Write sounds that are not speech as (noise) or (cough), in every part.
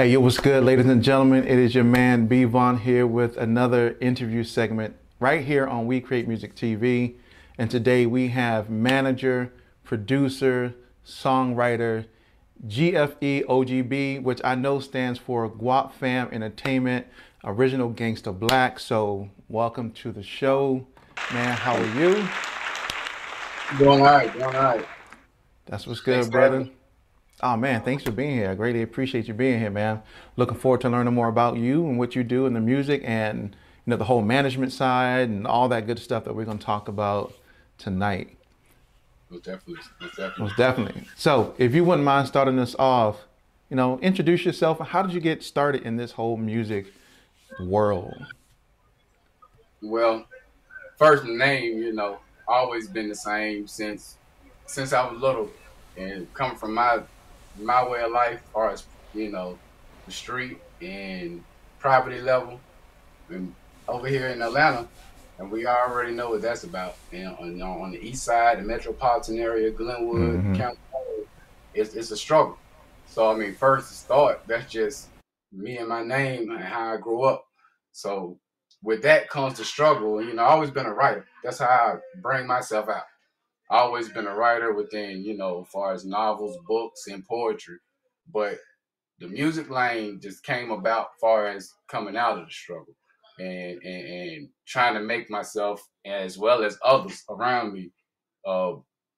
Hey, yo, what's good, ladies and gentlemen? It is your man B Von here with another interview segment right here on We Create Music TV. And today we have manager, producer, songwriter, GFE OGB, which I know stands for Guap Fam Entertainment, Original Gangsta Black. So, welcome to the show, man. How are you? Doing all right, doing all right. That's what's good, Thanks, brother. Oh man, thanks for being here. I greatly appreciate you being here, man. Looking forward to learning more about you and what you do in the music and you know the whole management side and all that good stuff that we're going to talk about tonight. Most definitely. Most definitely. Most definitely. So, if you wouldn't mind starting us off, you know, introduce yourself. How did you get started in this whole music world? Well, first name, you know, always been the same since since I was little, and coming from my my way of life, as far as you know, the street and property level, and over here in Atlanta, and we already know what that's about. You know, on, on the east side, the metropolitan area, Glenwood, mm-hmm. County, it's it's a struggle. So I mean, first start, that's just me and my name and how I grew up. So with that comes the struggle. You know, I've always been a writer. That's how I bring myself out always been a writer within, you know, as far as novels, books, and poetry. But the music lane just came about far as coming out of the struggle and, and, and trying to make myself as well as others around me uh,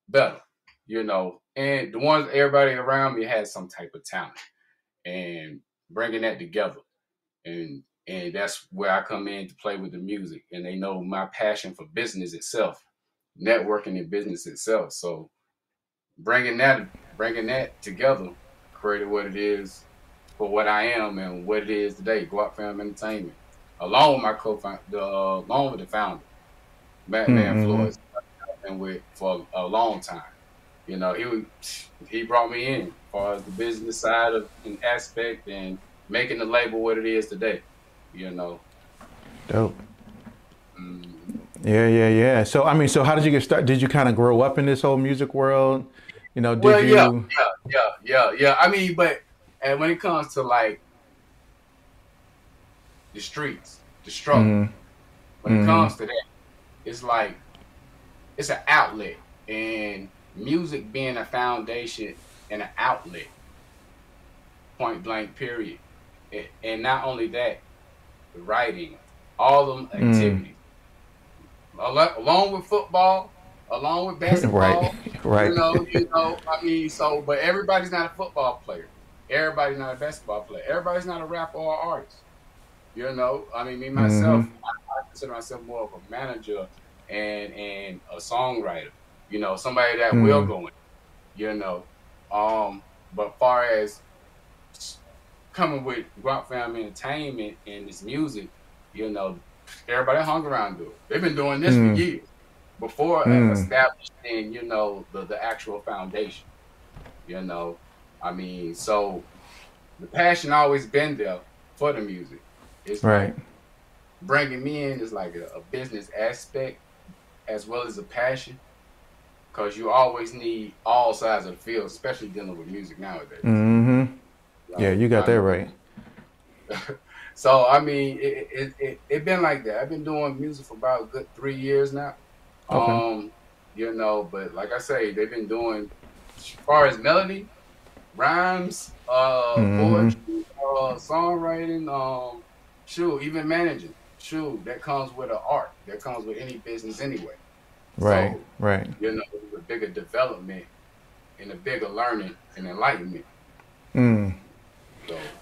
better, you know. And the ones everybody around me had some type of talent and bringing that together. And and that's where I come in to play with the music. And they know my passion for business itself networking and business itself. So bringing that bringing that together created what it is for what I am and what it is today, Guap Fam Entertainment. Along with my co-founder, uh, along with the founder, Batman mm-hmm. Flores, and with for a long time. You know, he he brought me in as far as the business side of an aspect and making the label what it is today. You know. Dope. Mm. Yeah, yeah, yeah. So I mean, so how did you get started? Did you kind of grow up in this whole music world? You know, did well, you? Yeah, yeah, yeah, yeah, yeah. I mean, but and when it comes to like the streets, the struggle, mm-hmm. when mm-hmm. it comes to that, it's like it's an outlet, and music being a foundation and an outlet, point blank, period. And not only that, the writing, all them mm. activities. Mm along with football, along with basketball. (laughs) right, right. You know, you know. I mean, so but everybody's not a football player. Everybody's not a basketball player. Everybody's not a rapper or artist. You know, I mean, me myself, mm-hmm. I, I, consider myself more of a manager and and a songwriter. You know, somebody that mm-hmm. will go in. You know, um, but far as coming with Guap Fam Entertainment and this music, you know, everybody hung around do it. They've been doing this mm. for years before mm. establishing, you know, the, the actual foundation. You know, I mean, so the passion always been there for the music. It's right. Like bringing me in is like a, a business aspect as well as a passion because you always need all sides of the field, especially dealing with music nowadays. Mm-hmm. yeah, you got that right. (laughs) So I mean, it it, it it been like that. I've been doing music for about good three years now. Okay. Um, you know, but like I say, they've been doing as far as melody, rhymes, uh, mm-hmm. poetry, uh, songwriting, um, shoot, even managing. Shoot, that comes with an art. That comes with any business anyway. Right, so, right. You know, a bigger development and a bigger learning and enlightenment. Mm.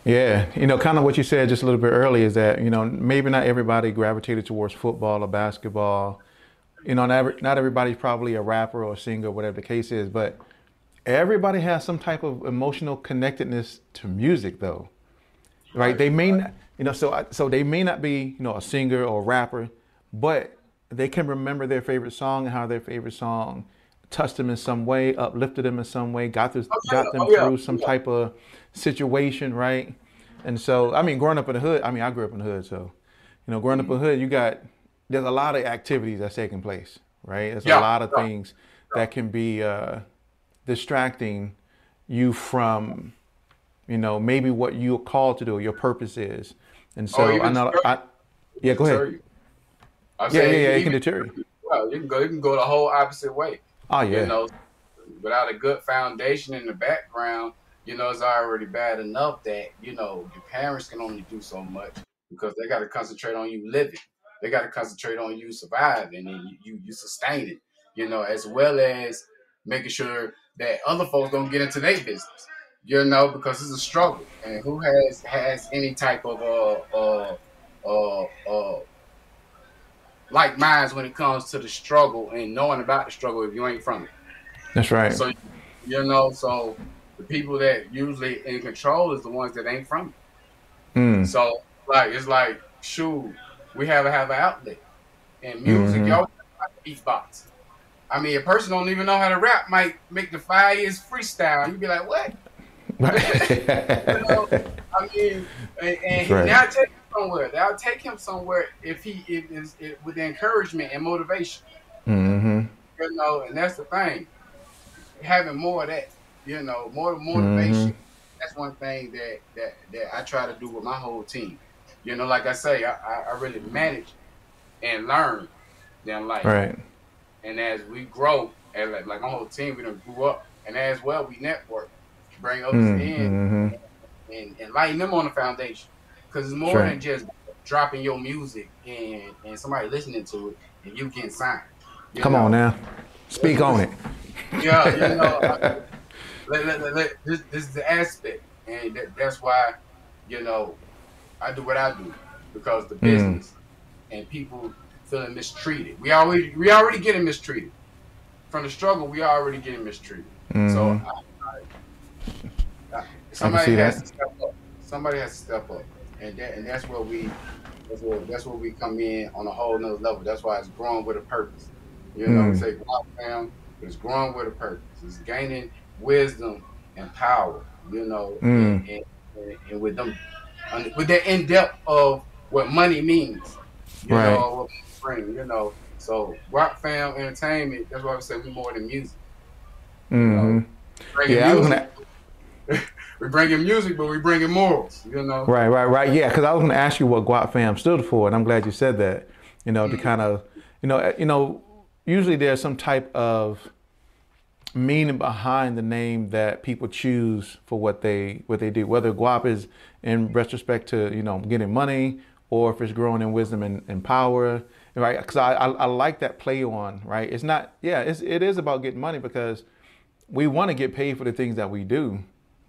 Yeah, you know, kind of what you said just a little bit earlier is that you know maybe not everybody gravitated towards football or basketball. You know, not, everybody's probably a rapper or a singer, whatever the case is, but everybody has some type of emotional connectedness to music, though, right? they may not, you know, so so they may not be you know a singer or a rapper, but they can remember their favorite song and how their favorite song touched them in some way, uplifted them in some way, got this, oh, got them oh, yeah. through some yeah. type of situation, right? And so, I mean, growing up in the hood, I mean, I grew up in the hood, so you know, growing mm-hmm. up in the hood, you got there's a lot of activities that's taking place, right? There's yeah. a lot of things that can be uh, distracting you from you know, maybe what you're called to do, your purpose is. And Oh, so I know, I, yeah, go ahead. Yeah, yeah, yeah, it can even deter you. well, you can go you can go the whole opposite way. Oh, You yeah. know, without a good foundation in the background, you know, it's already bad enough that, you know, your parents can only do so much because they gotta concentrate on you living. They gotta concentrate on you surviving and you you, you it, you know, as well as making sure that other folks don't get into their business. You know, because it's a struggle. And who has has any type of uh uh uh uh like minds when it comes to the struggle and knowing about the struggle if you ain't from it. That's right. So you know, so the people that usually in control is the ones that ain't from it. Mm, So like it's like, shoot, we have to have an outlet. And music, Mhm. y'all beatbox. I mean, a person don't even know how to rap might make the fireest freestyle. You'd be like, what? (laughs) (laughs) You know, I mean, and, and Right. now take somewhere. That'll take him somewhere if he if is with encouragement and motivation. hmm You know, and that's the thing. Having more of that, you know, more motivation. That's one thing that that that I try to do with my whole team. You know, like I say, I, I, really manage and learn than like Right. and as we grow and like, like my whole team we done grew up and as well we network, bring others in Mm-hmm. and, and lighten them on the foundation. Because it's more Sure. than just dropping your music and, and somebody listening to it and you getting signed. You Come know? on now. Speak on it. Yeah, you (laughs) know, let, let, let, this, this is the aspect. And that, that's why, you know, I do what I do because the Mm. business and people feeling mistreated. We already we already getting mistreated. From the struggle, we already getting mistreated. So Mhm. I, I, I, somebody see has that. to step up. Somebody has to step up, and that, and that's where we that's where that's where we come in on a whole nother level. That's why it's growing with a purpose. You know, Mm. say Guap fam, but it's growing with a purpose. It's gaining wisdom and power. You know, Mm. and, and, and, with them with that in depth of what money means. You Right. know, what bring. You know, so Guap Fam Entertainment. That's why we say we more than music. hmm Bringing Yeah, I was gonna. (laughs) we bring in music, but we bringing morals. You know. Right, right, right. Yeah, because I was going to ask you what Guap Fam stood for, and I'm glad you said that. You know, to Mm. kind of, you know, uh, you know, usually there's some type of meaning behind the name that people choose for what they what they do. Whether Guap is in retrospect to you know getting money, or if it's growing in wisdom and, and power, right? Because I, I I like that play on, right? It's not, yeah, it's it is about getting money because we want to get paid for the things that we do,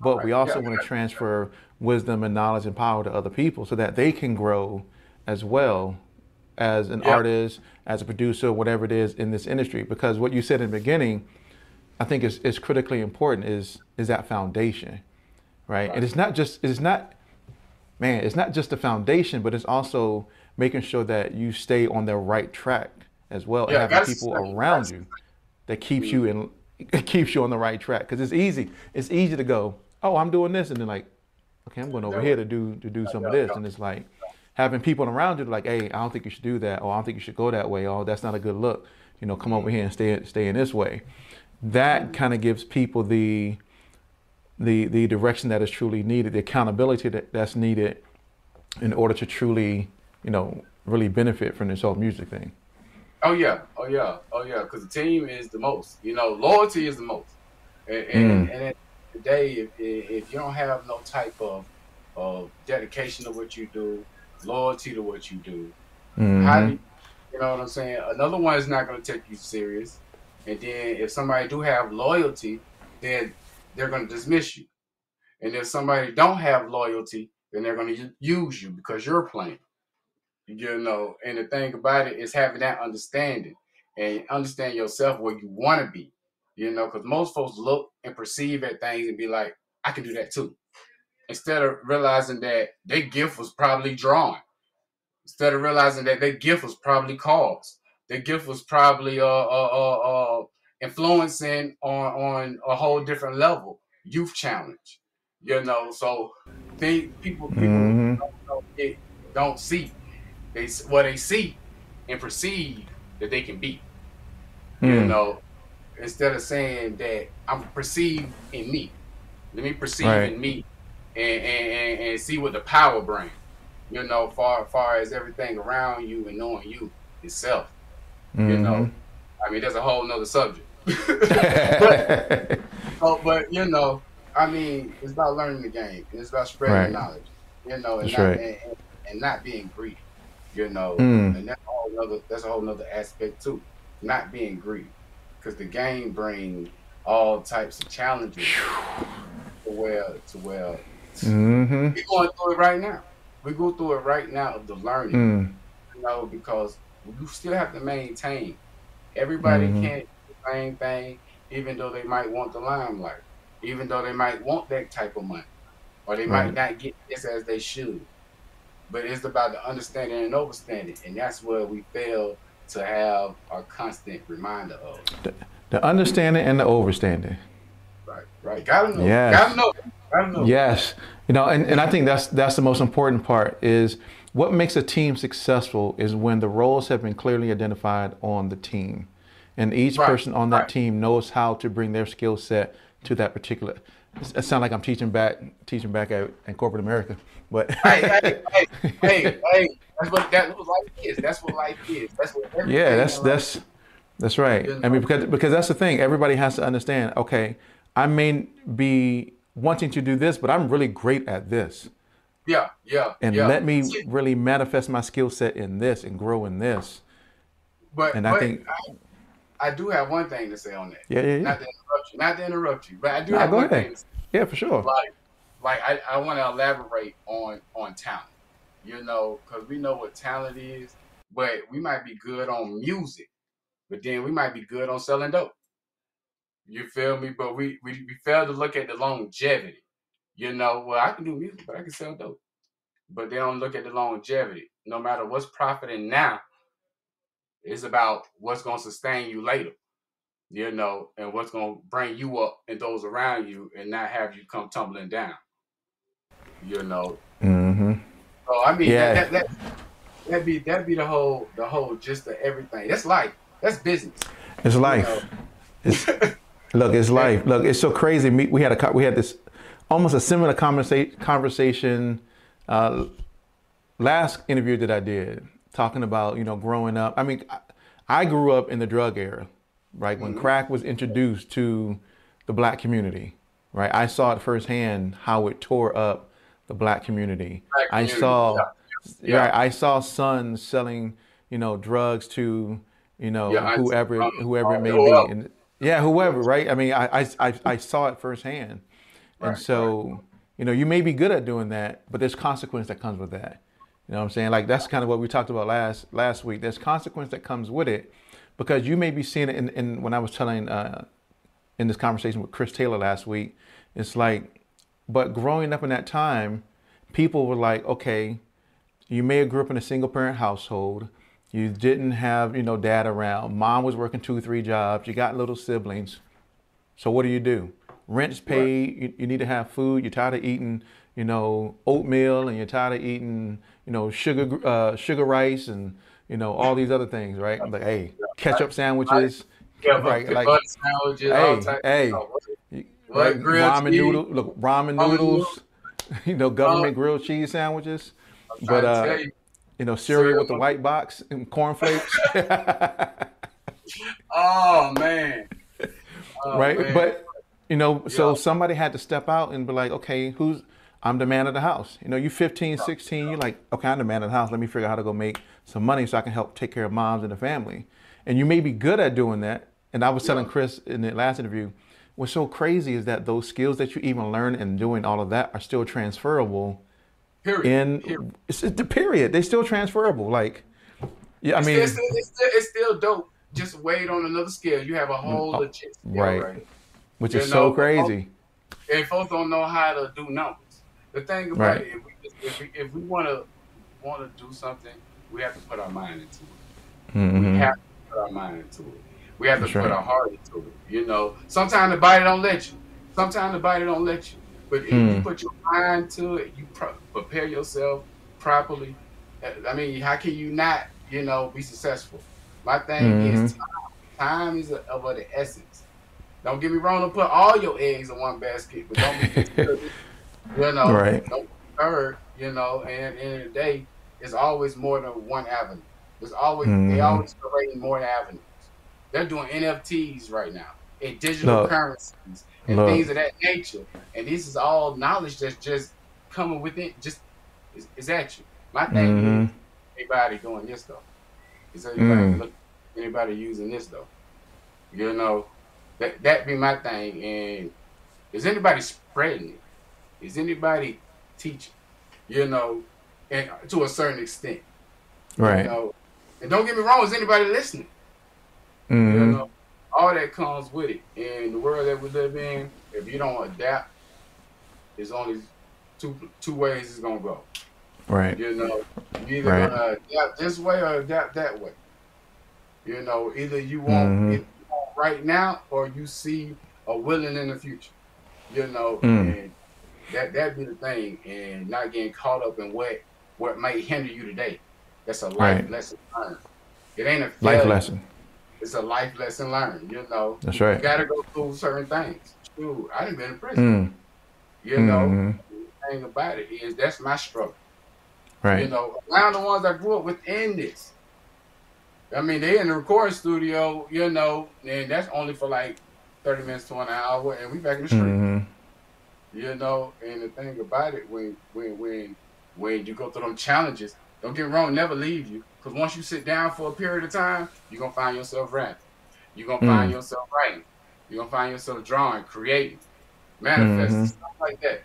but we also yeah. want to transfer wisdom and knowledge and power to other people so that they can grow as well as an Yeah. artist, as a producer, whatever it is in this industry. Because what you said in the beginning, I think is, is critically important is is that foundation, right? Right. And it's not just it's not man, it's not just the foundation, but it's also making sure that you stay on the right track as well, and Yeah, having that's- people around you that keeps you in (laughs) keeps you on the right track. Because it's easy. It's easy to go, oh, I'm doing this, and then like, okay, I'm going over here to do to do some of this, and it's like having people around you like, hey, I don't think you should do that, or I don't think you should go that way, or that's not a good look. You know, come over here and stay stay in this way. That kind of gives people the the the direction that is truly needed, the accountability that, that's needed in order to truly, you know, really benefit from this whole music thing. Oh yeah, oh yeah, oh yeah. Because the team is the most. You know, loyalty is the most. And, and, Mm. and at the day, if, if you don't have no type of of dedication to what you do, loyalty to what you do, how Mhm. do you, you know what I'm saying? Another one is not going to take you serious. And then if somebody do have loyalty, then they're going to dismiss you. And if somebody don't have loyalty, then they're going to use you because you're playing. You know, and the thing about it is having that understanding and understand yourself where you want to be. You know, because most folks look and perceive at things and be like, I can do that too. Instead of realizing that their gift was probably drawn. Instead of realizing that their gift was probably caused. Their gift was probably uh, uh, uh, uh, influencing on, on a whole different level. Youth challenge. You know, so they people people Mhm. don't, don't, get- don't see they what they see and perceive that they can be. You Mm. know, instead of saying that I'm perceived in me. Let me perceive Right. in me and, and, and, see what the power brings. You know, far far as everything around you and knowing you itself. Mm-hmm. You know, I mean, that's a whole nother subject. (laughs) (laughs) but, but you know, I mean, it's about learning the game. And it's about spreading right. knowledge. You know, and that's not, right. and, and, not being greedy. You know, mm. and that's a whole other that's a whole other aspect too. Not being greedy, because the game brings all types of challenges to where to where mm-hmm. we're going through it right now. We go through it right now of the learning. Mm. You know, because you still have to maintain. Everybody mm-hmm. can't do the same thing, even though they might want the limelight, even though they might want that type of money, or they right. might not get this as they should. But it's about the understanding and understanding, and that's where we fail to have a constant reminder of. The, the understanding and the overstanding. Right, right. Gotta know. Yes. Gotta know. Gotta know. Yes. You know, and, and I think that's that's the most important part is what makes a team successful is when the roles have been clearly identified on the team. And each right. person on that right. team knows how to bring their skill set to that particular. It sounds like I'm teaching back, teaching back at in corporate America, but (laughs) hey, hey, hey, hey, (laughs) hey, that's what life is. That's what life is. That's what. Yeah, that's that's that's right. I mean, because because that's the thing. Everybody has to understand. Okay, I may be wanting to do this, but I'm really great at this. Yeah, yeah. And yeah. let me really manifest my skill set in this and grow in this. But and I think I, I, do have one thing to say on that. Yeah, yeah, yeah. Not to interrupt you. Not to interrupt you, but I do have one ahead. thing. Yeah, for sure. Like, like I, I want to elaborate on on talent. You know, because we know what talent is, but we might be good on music, but then we might be good on selling dope. You feel me? But we, we, we fail to look at the longevity. You know, well, I can do music, but I can sell dope. But they don't look at the longevity. No matter what's profiting now, it's about what's going to sustain you later. You know, and what's going to bring you up and those around you and not have you come tumbling down. You know. Mm-hmm. So I mean, yeah. that, that, that be that'd be the whole the whole just of everything. That's life. That's business. It's life. You know? It's (laughs) Look, it's life. Look, it's so crazy. We had a we had this almost a similar conversa- conversation uh, last interview that I did, talking about you know growing up. I mean, I, I grew up in the drug era, right? When mm-hmm. crack was introduced to the black community, right? I saw it firsthand how it tore up the black community. Black community. I saw, yeah. Right? I saw sons selling, you know, drugs to, you know, yeah, whoever um, whoever it may be. And, yeah, whoever, right? I mean, I, I, I saw it firsthand. And so, right. you know, you may be good at doing that, but there's consequence that comes with that. You know what I'm saying? Like that's kind of what we talked about last last week. There's consequence that comes with it because you may be seeing it in, in when I was telling uh, in this conversation with Chris Taylor last week, it's like, but growing up in that time, people were like, okay, you may have grew up in a single parent household you didn't have, you know, dad around. Mom was working two, three jobs. You got little siblings. So what do you do? Rent's paid. Right. You, you, need to have food. You're tired of eating, you know, oatmeal, and you're tired of eating, you know, sugar, uh, sugar rice, and you know all these other things, right? I'm like, hey, ketchup sandwiches, yeah, right? Like sandwiches, hey, hey, right? ramen noodles. Look, ramen noodles. (laughs) you know, government grilled cheese sandwiches. But uh, you know, cereal, cereal with the white box and cornflakes. (laughs) (laughs) oh man. Oh, right, man. but you know, so somebody had to step out and be like, okay, who's I'm the man of the house. You know, you're 15, 16, you're like, okay, I'm the man of the house. Let me figure out how to go make some money so I can help take care of moms and the family. And you may be good at doing that. And I was telling Chris in the last interview, what's so crazy is that those skills that you even learn in doing all of that are still transferable Period. In period. It's, it's the period. they're still transferable. Like, yeah, I it's mean, still, it's, still, it's, still, dope. Just wait on another scale. You have a whole oh, legit skill, right. right? Which you is know, so crazy. And folks don't know how to do numbers. The thing about right. it, if we, if we, if we want to want to do something, we have to put our mind into it. Mm-hmm. We have to put our mind into it. We have to That's put right. our heart into it. You know, sometimes the body don't let you. Sometimes the body don't let you. But if Hmm. you put your mind to it, you pro- prepare yourself properly. uh, I mean, how can you not, you know, be successful? My thing is Mhm. time. Time is of the essence. Don't get me wrong. Don't put all your eggs in one basket, but don't be (laughs) You know, right. don't you know, and at the end of the day, it's always more than one avenue. There's always mm-hmm. they always creating more avenues. They're doing NFTs right now and digital Look. currencies and Look. things of that nature. And this is all knowledge that's just coming within just is, is at you. My thing mm-hmm. is anybody doing this though. Is anybody mm. look, anybody using this though? You know, that that be my thing. And is anybody spreading it? Is anybody teaching? You know, and to a certain extent. Right. You know, and don't get me wrong, is anybody listening? Mm-hmm. You know, all that comes with it. In the world that we live in, if you don't adapt, there's only two two ways it's gonna go. Right. You know, you either right. gonna adapt this way or adapt that way. You know, either you want, mm-hmm. you want right now or you see a willing in the future. You know, mm. and that that be the thing, and not getting caught up in what what may hinder you today. That's a life right. lesson learned. It ain't a failure. life lesson. It's a life lesson learned. You know, that's right. You got to go through certain things. Dude, I didn't been in prison. Mm. You know, mm-hmm. the thing about it is that's my struggle. Right. You know, around the ones I grew up within this. I mean, they in the recording studio, you know, and that's only for like thirty minutes to an hour, and we back in the street. Mm-hmm. You know, and the thing about it, when when when when you go through them challenges, don't get wrong, never leave you. Because once you sit down for a period of time, you're gonna find yourself rapping. You're gonna mm. find yourself writing. You're gonna find yourself drawing, creating, manifesting, mm-hmm. stuff like that.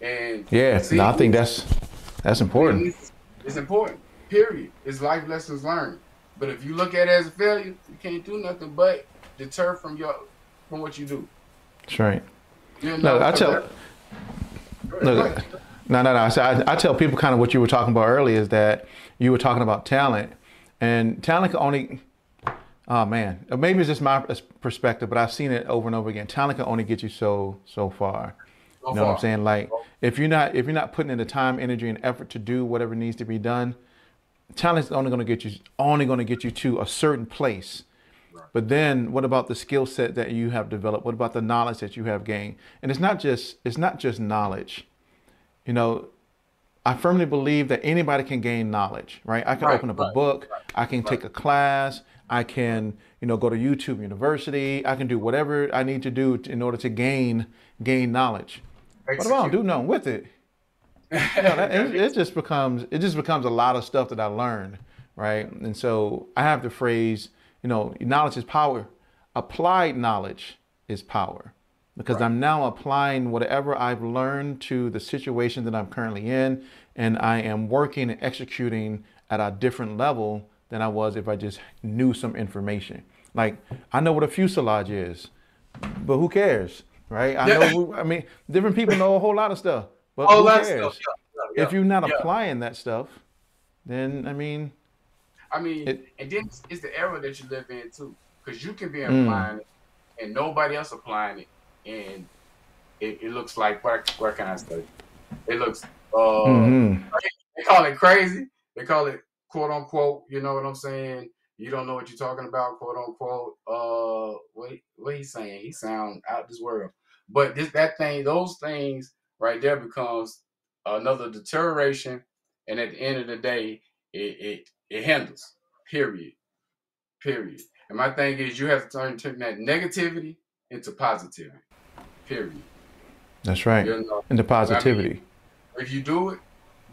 And yeah, see, no, I think that's that's important. It's, it's important. Period. It's life lessons learned. But if you look at it as a failure, you can't do nothing but deter from your from what you do. That's right. Know, no, I tell. Look, no, no, no. So I, I tell people kind of what you were talking about earlier is that you were talking about talent, and talent can only. Oh man, maybe it's just my perspective, but I've seen it over and over again. Talent can only get you so so far. So you know far. what I'm saying? Like if you're not if you're not putting in the time, energy, and effort to do whatever needs to be done, talent is only going to get you only going to get you to a certain place. But then what about the skill set that you have developed? What about the knowledge that you have gained? And it's not just it's not just knowledge. You know, I firmly believe that anybody can gain knowledge, right? I can right, open up right, a book, I can take a class, I can, you know, go to YouTube University, I can do whatever I need to do in order to gain gain knowledge. Execute. But I don't do nothing with it, you know, that, it, it just becomes it just becomes a lot of stuff that I learned, right? And so I have the phrase you know, knowledge is power. Applied knowledge is power because right. I'm now applying whatever I've learned to the situation that I'm currently in, and I am working and executing at a different level than I was if I just knew some information. Like I know what a fuselage is, but who cares, right? I yeah. know. I mean, different people know a whole lot of stuff, but who cares? Stuff, yeah, yeah, if you're not applying that stuff, then I mean, I mean, it, and then it's the era that you live in too, because you can be mm. applying mm. it and nobody else applying it, and it, it looks like what, what can I say? It looks uh, mm-hmm. they call it crazy. They call it quote unquote. You know what I'm saying? You don't know what you're talking about, quote unquote. Uh, what what he's saying? He sound out this world. But this that thing, those things right there becomes another deterioration, and at the end of the day, it, it it handles. Period. Period. And my thing is, you have to turn, turn that negativity into positivity. Period. That's right. You know? Into positivity. I mean, if you do it,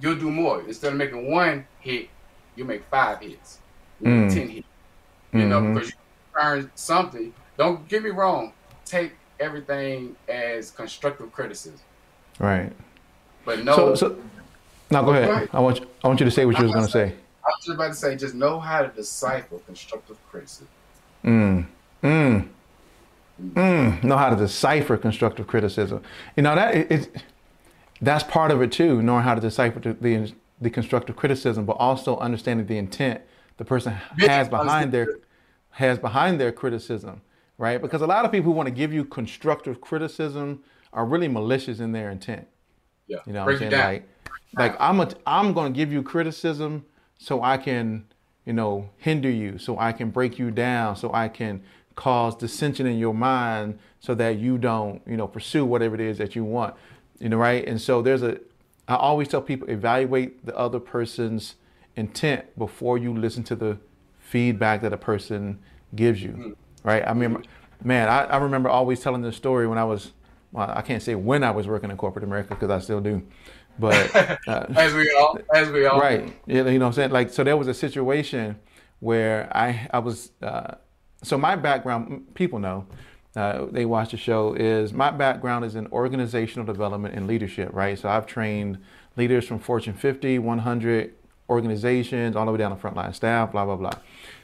you'll do more. Instead of making one hit, you make five hits, mm. ten hits. You mm-hmm. know, because you earn something. Don't get me wrong. Take everything as constructive criticism. Right. But no. So, so now go ahead. go ahead. I want you, I want you to say what you was going to say. I was just about to say, just know how to decipher constructive criticism. Mm. Mm. Mm. Know how to decipher constructive criticism. You know that it, it that's part of it too, knowing how to decipher the, the, the constructive criticism, but also understanding the intent the person has behind their has behind their criticism, right? Because a lot of people who want to give you constructive criticism are really malicious in their intent. Yeah. You know what I'm saying? Like, like I'm a, I'm going to give you criticism so I can, you know, hinder you, so I can break you down, so I can cause dissension in your mind so that you don't, you know, pursue whatever it is that you want. You know, right? And so there's a. I always tell people evaluate the other person's intent before you listen to the feedback that a person gives you. Mm-hmm. Right? I mean, man, I, I remember always telling this story when I was. Well, I can't say when I was working in corporate America because I still do. But uh, (laughs) as we all, as we all, right? You know what I'm saying? Like, so there was a situation where I I was. Uh, so my background, people know, uh, they watch the show. Is my background is in organizational development and leadership, right? So I've trained leaders from Fortune 50, 100 organizations, all the way down to frontline staff, blah blah blah.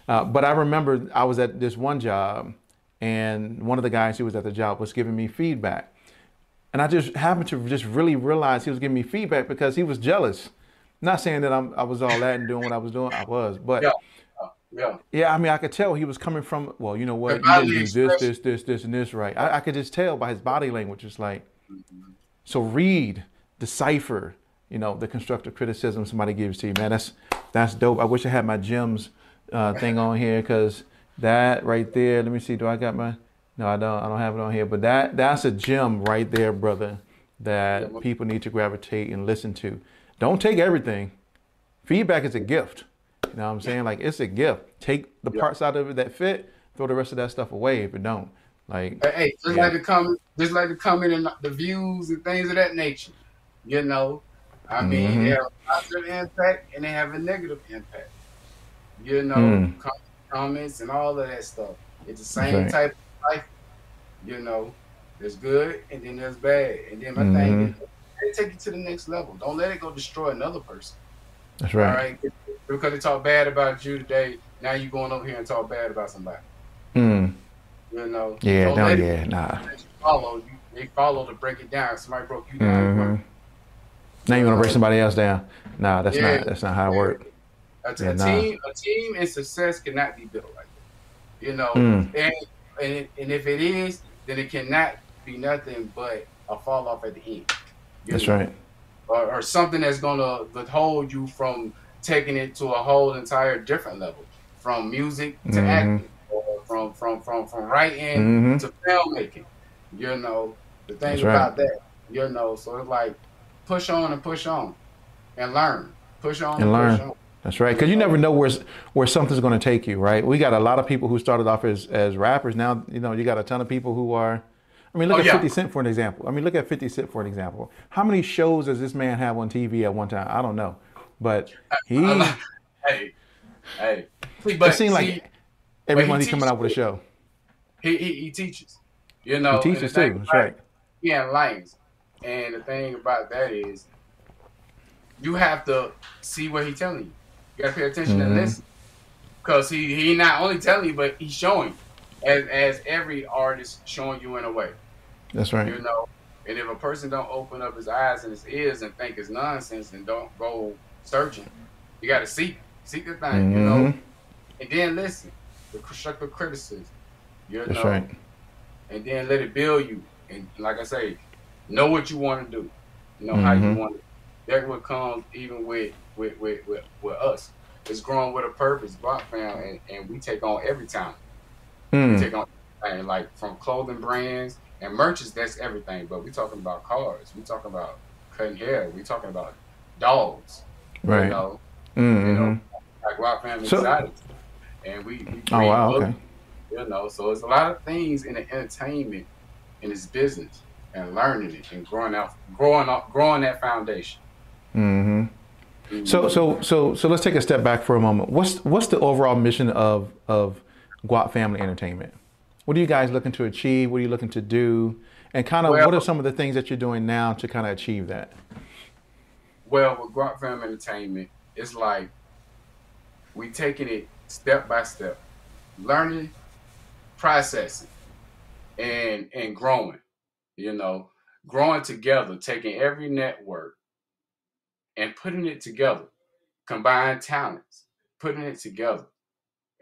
Uh, but I remember I was at this one job, and one of the guys who was at the job was giving me feedback. And I just happened to just really realize he was giving me feedback because he was jealous. Not saying that I'm, I was all that and doing what I was doing. I was, but yeah, yeah, yeah. I mean, I could tell he was coming from. Well, you know what? You didn't do this, this, this, this, and this right. I, I could just tell by his body language. It's like, mm-hmm. so read, decipher. You know, the constructive criticism somebody gives to you, man. That's that's dope. I wish I had my gems uh, thing on here because that right there. Let me see. Do I got my? No, I don't. I don't have it on here. But that that's a gem right there, brother. That yeah, people need to gravitate and listen to. Don't take everything. Feedback is a gift. You know what I'm saying? Like it's a gift. Take the yeah. parts out of it that fit. Throw the rest of that stuff away if it don't. Like hey, just yeah. like the comment, just like the comment and the views and things of that nature. You know, I mean, mm-hmm. they have a positive impact and they have a negative impact. You know, mm. comments and all of that stuff. It's the same right. type of life. You know, there's good and then there's bad. And then my mm-hmm. thing is, they take you to the next level. Don't let it go destroy another person. That's right. All right. Because they talk bad about you today, now you're going over here and talk bad about somebody. Hmm. You know. Yeah. No. Yeah. Nah. Follow. You, they follow to break it down. Somebody broke you down. Mm-hmm. Now you want to break somebody else down? Nah, that's yeah. not that's not how it works. A, yeah, a nah. team, a team, and success cannot be built like that. You know, mm. and, and and if it is, then it cannot be nothing but a fall off at the end. That's know? right. Or, or, something that's gonna withhold you from taking it to a whole entire different level, from music to mm-hmm. acting, or from from from from writing mm-hmm. to filmmaking. You know, the thing that's about right. that. You know, so it's like push on and push on and learn. Push on and, and learn. That's right, because you never know where where something's going to take you, right? We got a lot of people who started off as, as rappers. Now, you know, you got a ton of people who are. I mean, look oh, at yeah. 50 Cent for an example. I mean, look at 50 Cent for an example. How many shows does this man have on TV at one time? I don't know, but he. hey, hey. But it seems like every month he's coming out with a show. He, he, he teaches, you know. He teaches too. That's right. Yeah, lanes. And the thing about that is, you have to see what he's telling you. You gotta pay attention mm-hmm. and listen, because he he not only telling you, but he's showing, as as every artist showing you in a way. That's right. You know, and if a person don't open up his eyes and his ears and think it's nonsense and don't go searching, you got to seek seek the thing, mm-hmm. you know, mm-hmm. and then listen. The constructive criticism, you know, That's right. and then let it build you. And like I say, know what you want to do. You know mm-hmm. how you mm-hmm. want it. That's what comes even with with with with, with us. It's growing with a purpose, Guap Fam, and, and we take on every time. Mm. We take on and like from clothing brands and merches. That's everything. But we talking about cars. We talking about cutting hair. We talking about dogs. Right. You know. Mm-hmm. You know, like Guap Family so, excited. And we, we oh wow okay. You know, so it's a lot of things in the entertainment in this business and learning it and growing out, growing up, growing that foundation. Mm-hmm. So, so, so, so let's take a step back for a moment. What's what's the overall mission of of Guap Family Entertainment? What are you guys looking to achieve? What are you looking to do? And kind of, well, what are some of the things that you're doing now to kind of achieve that? Well, with Guap Family Entertainment, it's like we taking it step by step, learning, processing, and and growing you know, growing together, taking every network and putting it together, combined talents, putting it together.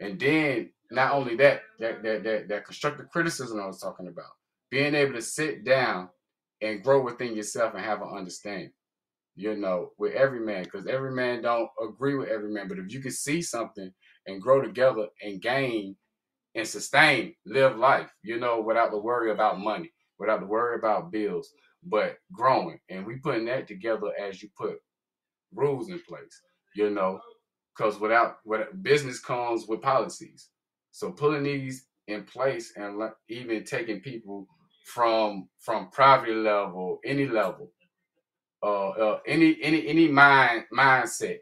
And then not only that, that that that, that constructive criticism I was talking about, being able to sit down and grow within yourself and have an understanding you know, with every man, because every man don't agree with every man. But if you can see something and grow together and gain and sustain, live life, you know, without the worry about money without the worry about bills, but growing. And we putting that together as you put rules in place, you know, because without what business comes with policies. So putting these in place and even taking people from from private level, any level, uh, uh any any any mind mindset,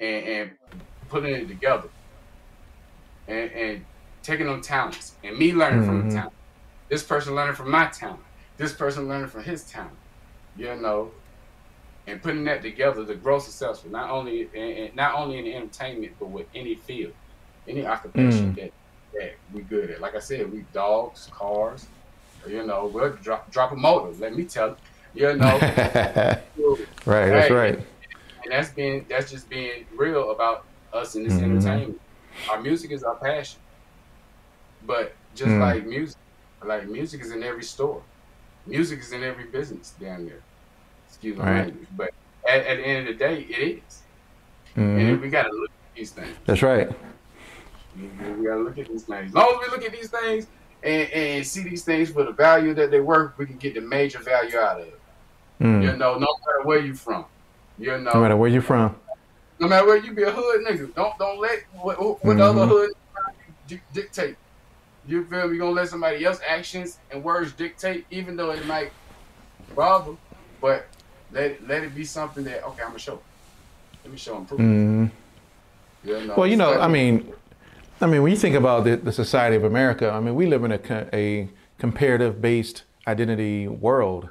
and, and putting it together, and, and taking them talents, and me learning mm-hmm. from the talent, this person learning from my talent, this person learning from his talent, you know, and putting that together to grow successful, not only and not only in entertainment, but with any field, any occupation mm. that that we good at. Like I said, we dogs, cars, you know, we'll drop drop a motor. Let me tell you, you know. (laughs) right, that's right. And that's being that's just being real about us in this mm-hmm. entertainment. Our music is our passion, but just mm. like music, like music is in every store, music is in every business down there. Excuse my right. language, but at, at, the end of the day, it is. Mm-hmm. and we got to look at these things. That's right. We gotta look at these things. As long as we look at these things and, and see these things for the value that they worth, we can get the major value out of it. Mm. You know, no matter where you from. You know, no matter where you from. No matter where you be a hood nigga. Don't don't let what, what mm-hmm. other hood dictate. You feel me? You gonna let somebody else's actions and words dictate, even though it might bother, but let let it be something that okay, I'm gonna show. Let me show them proof. Mm-hmm. You know, well, you know, I mean, I mean, when you think about the, the society of America, I mean, we live in a, a comparative based identity world.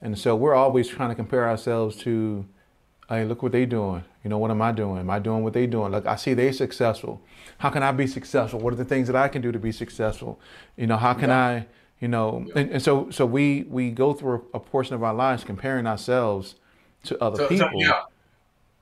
And so we're always trying to compare ourselves to, hey, look what they doing. You know, what am I doing? Am I doing what they doing? Look, I see they successful. How can I be successful? What are the things that I can do to be successful? You know, how can yeah. I, you know, yeah. and, and, so so we we go through a, a, portion of our lives comparing ourselves to other so, people. So, yeah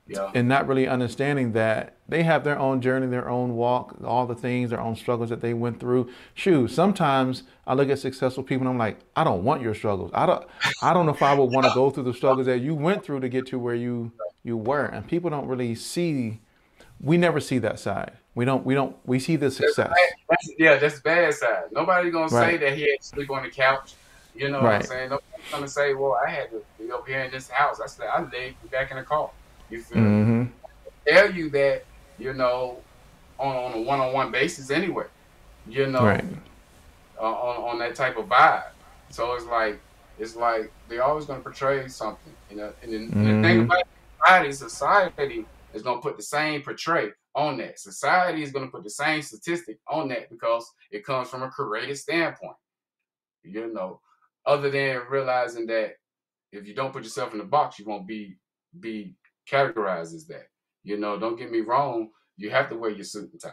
yeah. and not really understanding that they have their own journey, their own walk, all the things, their own struggles that they went through. Shoot, sometimes I look at successful people and I'm like, I don't want your struggles. I don't I don't know if I would want to (laughs) go through the struggles that you went through to get to where you you were. And people don't really see we never see that side. We don't we don't we see the success. That's, yeah, that's bad side. Nobody's gonna right. say that he had to sleep on the couch. You know right. what I'm saying? Nobody's gonna say, Well, I had to be up here in this house. I said I laid back in the car. You feel mm-hmm. me? Tell you that, you know, on, on a one on one basis anyway. You know, right. uh, on, on that type of vibe. So it's like it's like they're always gonna portray something. You know, and, the, mm-hmm. and the thing mm-hmm. about society, society is gonna put the same portray on that. Society is gonna put the same statistic on that because it comes from a creative standpoint. You know, other than realizing that if you don't put yourself in the box, you won't be be categorizes that. You know, don't get me wrong, you have to wear your suit and tie.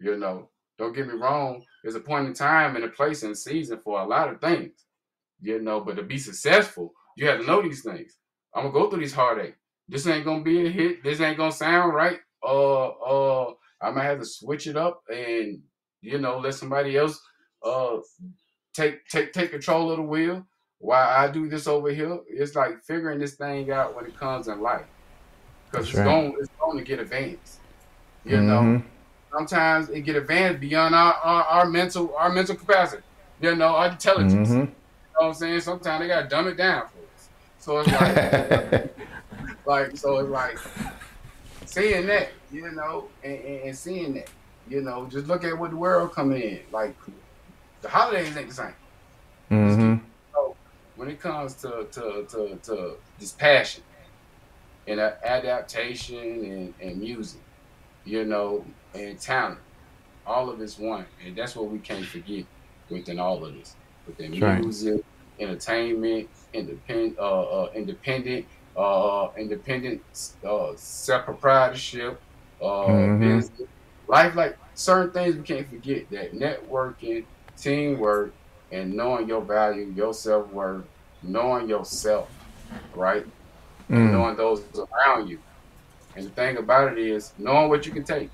You know, don't get me wrong, there's a point in time and a place and season for a lot of things. You know, but to be successful, you have to know these things. I'm gonna go through these heartache. This ain't gonna be a hit. This ain't gonna sound right. Uh, uh, I might have to switch it up and you know let somebody else uh take take take control of the wheel while I do this over here. It's like figuring this thing out when it comes in life, because it's right. going it's going to get advanced. You mm-hmm. know, sometimes it get advanced beyond our, our, our mental our mental capacity. You know, our intelligence. Mm-hmm. You know what I'm saying? Sometimes they gotta dumb it down for us. So it's like, (laughs) like so it's like seeing that, you know, and, and, and seeing that, you know, just look at what the world come in. Like the holidays ain't the same. Mm-hmm when it comes to to, to, to this passion and adaptation and, and music, you know, and talent, all of it's one, and that's what we can't forget within all of this. Within music, right. entertainment, independent, uh, uh, independent, uh, independent, uh, self proprietorship, uh, mm-hmm. business, life. Like certain things we can't forget that networking, teamwork, and knowing your value, your self worth, knowing yourself, right? Mm. Knowing those around you. And the thing about it is knowing what you can take.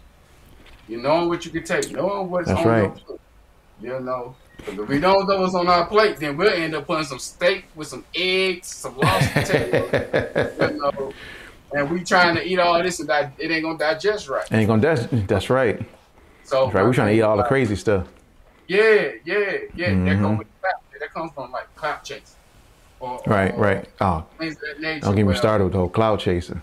You knowing what you can take, knowing what's That's on right. your plate. You know, because if we don't know what's on our plate, then we'll end up putting some steak with some eggs, some lost (laughs) potatoes, you know. And we trying to eat all this and that it ain't gonna digest right. Ain't gonna digest. That's right. So that's right. We're trying to eat all the crazy stuff. Yeah, yeah, yeah. Mm-hmm. That, comes that comes from like clout chasing. or, Right, or right. Oh, things of that nature. don't get me started with the whole clout chasing.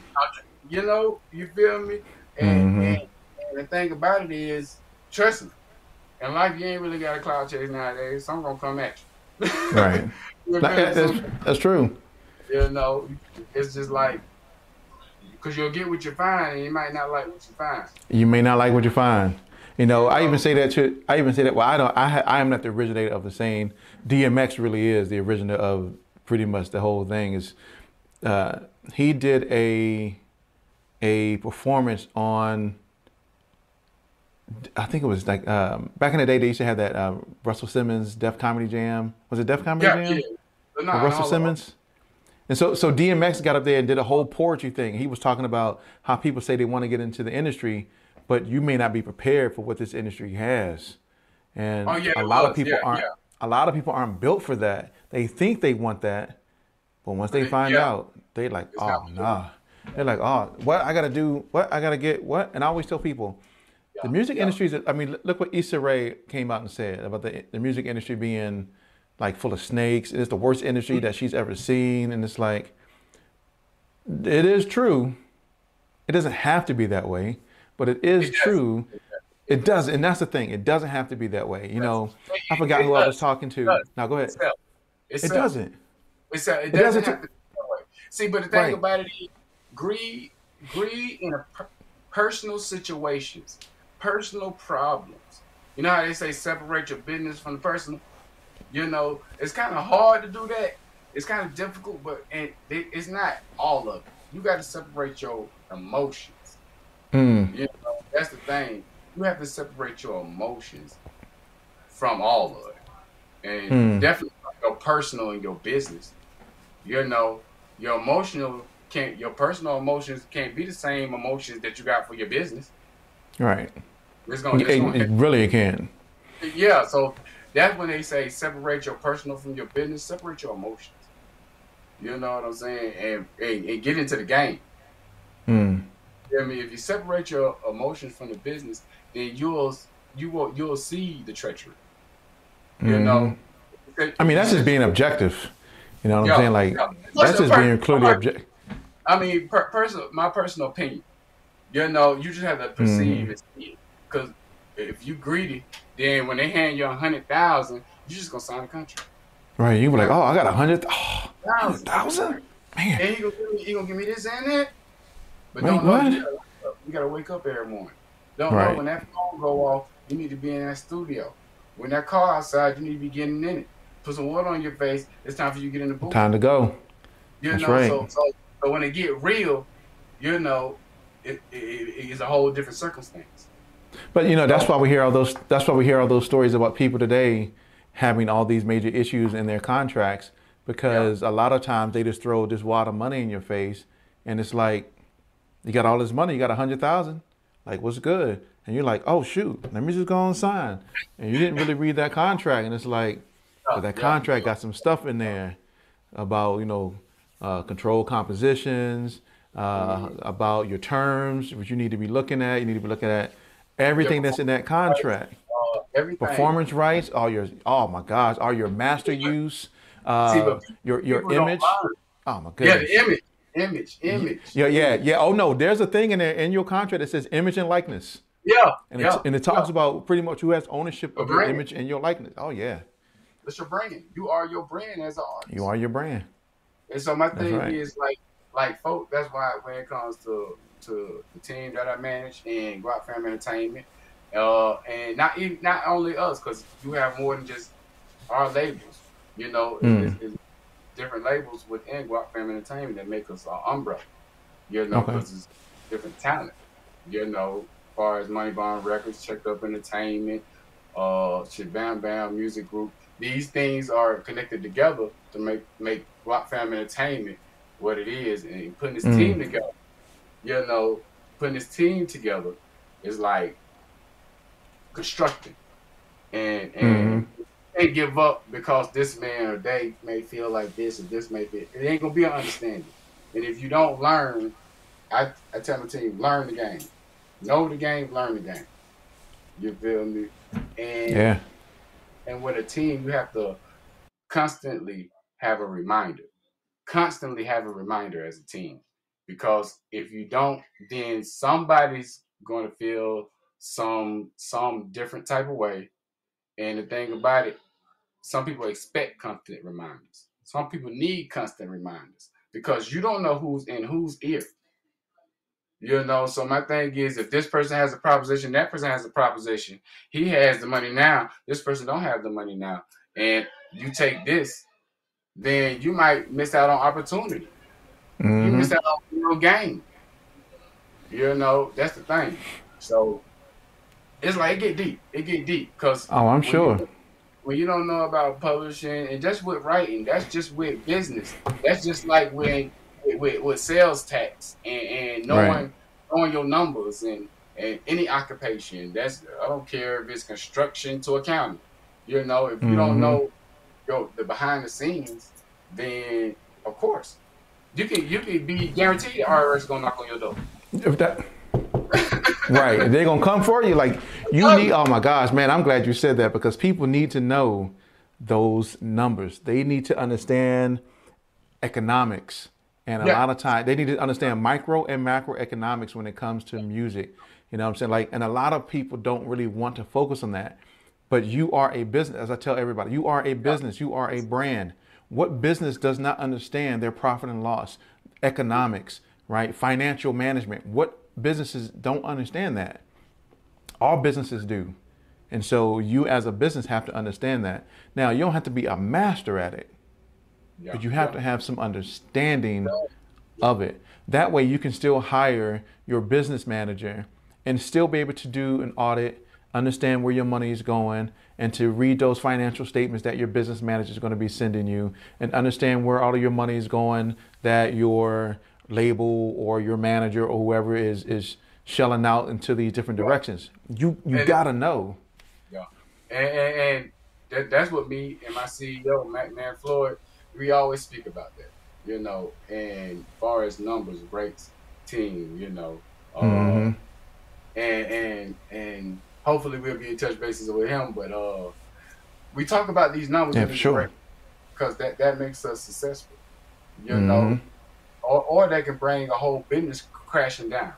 You know, you feel me? And, Mhm. and, and the thing about it is, trust me. In life, you ain't really got a clout chase nowadays. Some gonna come at you. (laughs) Right. You Like, feel me? that's, that's true. you know, it's just like, because you'll get what you find, and you might not like what you find. You may not like what you find. You know, I even say that to. I even say that. Well, I don't. I ha, I am not the originator of the saying. DMX really is the originator of pretty much the whole thing. Is uh, he did a a performance on. I think it was like um, back in the day. They used to have that uh, Russell Simmons Def Comedy Jam. Was it Def Comedy Yeah, Jam? yeah. With Russell. Simmons. And so, so DMX got up there and did a whole poetry thing. He was talking about how people say they want to get into the industry, but you may not be prepared for what this industry has. And Oh, yeah, a lot of people Yeah, aren't. yeah. A lot of people aren't built for that. They think they want that, but once they find yeah. out, they're like, It's oh nah. They're like, oh, what I gotta do? What I gotta get? What? And I always tell people, the music yeah. industry is. I mean, look what Issa Rae came out and said about the the music industry being like full of snakes. It's the worst industry that she's ever seen, and it's like, it is true. It doesn't have to be that way, but it is It true. It does, and that's the thing. It doesn't have to be that way. You know, I forgot who I was talking to. Now go ahead. It doesn't. It's a, it It doesn't doesn't have to be that way. See, but the thing Right. about it is, greed, greed in a per- personal situations, personal problems. You know how they say separate your business from the personal. You know, it's kind of hard to do that. It's kind of difficult, but and it, it's not all of it. You got to separate your emotions. Mm, You know, that's the thing. You have to separate your emotions from all of it, and Hmm. definitely your personal and your business. You know, your emotional can't, your personal emotions can't be the same emotions that you got for your business. Right. It's gonna, it's It, gonna it really can. yeah. So that's when they say separate your personal from your business. Separate your emotions. You know what I'm saying? And and, and get into the game. Mm, I mean, if you separate your emotions from the business, then you'll you will you'll see the treachery. You mhm. know. I mean, that's just being objective. You know what Yeah, I'm saying? Like, yeah. that's just Per- being clearly objective. I mean, per, personal, my personal opinion. You know, you just have to perceive mm-hmm. and see it. Because if you greedy, then when they hand you a hundred thousand, you just gonna sign a contract. Right. You be like, oh, I got a hundred, oh, Thousand. thousand? Man. And he gonna give me, gonna give me this and that. But Wait, don't know you gotta, wake up. you gotta wake up every morning. Don't Right. know when that phone go off, you need to be in that studio. When that car outside, you need to be getting in it. Put some water on your face. It's time for you to get in the booth. Time to go. You That's know, right. so, so so when it get real, you know, it, it, it is a whole different circumstance. But you know, that's why we hear all those. That's why we hear all those stories about people today having all these major issues in their contracts because a lot of times they just throw this wad of money in your face, and it's like, you got all this money, you got a hundred thousand, like what's good? And you're like, oh shoot, let me just go and sign. And you didn't really read that contract, and it's like, that contract got some stuff in there about you know uh, control compositions, uh, about your terms, which you need to be looking at. You need to be looking at everything that's in that contract. Uh, everything. Performance rights, all your oh my gosh, all your master use, uh, See, your your image. Oh my Yeah, goodness. the image, image, image. Yeah, yeah, yeah. Oh no, there's a thing in there in your contract that says image and likeness, yeah, and yeah. it, and it talks about pretty much who has ownership of your image and your likeness. Oh yeah, It's your brand. You are your brand as an artist. you are your brand. And so my thing right. is like, like folk. That's why when it comes to to the team that I manage and Guap Fam Entertainment, uh, and not even not only us, because you have more than just our labels. You know, Mm. it's, it's different labels within Guap Fam Entertainment that make us an umbrella. You know, Okay. because it's different talent. You know, as far as Money Bond Records, Checked Up Entertainment, uh, Shit Bam Bam Music Group. These things are connected together to make make Guap Fam Entertainment what it is, and putting this Mm. team together. You know, putting this team together is like constructing, and and Mm-hmm. can't give up because this man or they may feel like this or this may be. It ain't gonna be an understanding, and if you don't learn, I I tell my team learn the game, know the game, learn the game. You feel me? And Yeah, and with a team, you have to constantly have a reminder. Constantly have a reminder as a team. Because if you don't, then somebody's going to feel some some different type of way. And the thing mm-hmm. about it, some people expect constant reminders. Some people need constant reminders because you don't know who's in whose ear. You know, so my thing is if this person has a proposition, that person has a proposition. He has the money now. This person don't have the money now. And you take this, then you might miss out on opportunity. Mm-hmm. You miss out on real game. You know, that's the thing. So it's like it get deep. It get deep because oh, I'm sure. You, when you don't know about publishing and just with writing, that's just with business. That's just like when with, with sales tax and, and knowing right. knowing your numbers and, and any occupation. That's I don't care if it's construction to accounting. You know, if you mm-hmm. don't know yo, the behind the scenes, then of course you can you can be guaranteed is gonna knock on your door. If that right. They're gonna come for you. Like you oh. need. Oh my gosh, man! I'm glad you said that because people need to know those numbers. They need to understand economics, and a yeah. lot of time they need to understand micro and macroeconomics when it comes to music. You know what I'm saying? Like, and a lot of people don't really want to focus on that. But you are a business, as I tell everybody, you are a business, you are a brand. What business does not understand their profit and loss, economics, right? Financial management. What businesses don't understand that. All businesses do. And so you as a business have to understand that. Now, you don't have to be a master at it, yeah. but you have yeah. to have some understanding of it. That way you can still hire your business manager and still be able to do an audit, understand where your money is going, and to read those financial statements that your business manager is going to be sending you and understand where all of your money is going that your label or your manager or whoever is is shelling out into these different directions. You you and, gotta know. Yeah, and, and, and that, that's what me and my CEO Matt Man Floyd we always speak about that. You know, and far as numbers, rates, team, you know, uh, mm-hmm. and and and hopefully we'll be in touch bases with him. But uh, we talk about these numbers yeah, sure. because that that makes us successful. You mm-hmm. know or, or they can bring a whole business crashing down.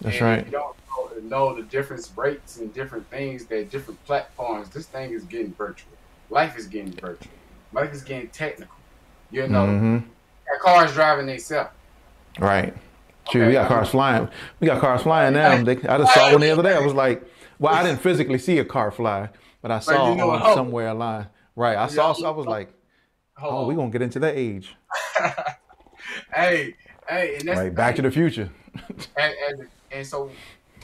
That's and right. you don't know, know the different rates and different things that different platforms. This thing is getting virtual. Life is getting virtual. Life is getting technical. You know, mm-hmm. cars driving themselves. Right. True. Okay. We got cars flying. We got cars flying now. They, I just saw one the other day. I was like, well, I didn't physically see a car fly, but I (laughs) saw you know, on somewhere along. Right. I saw. So I was like, oh, we're gonna get into that age. (laughs) hey, hey, and that's right. Back to the Future. (laughs) and, and, and so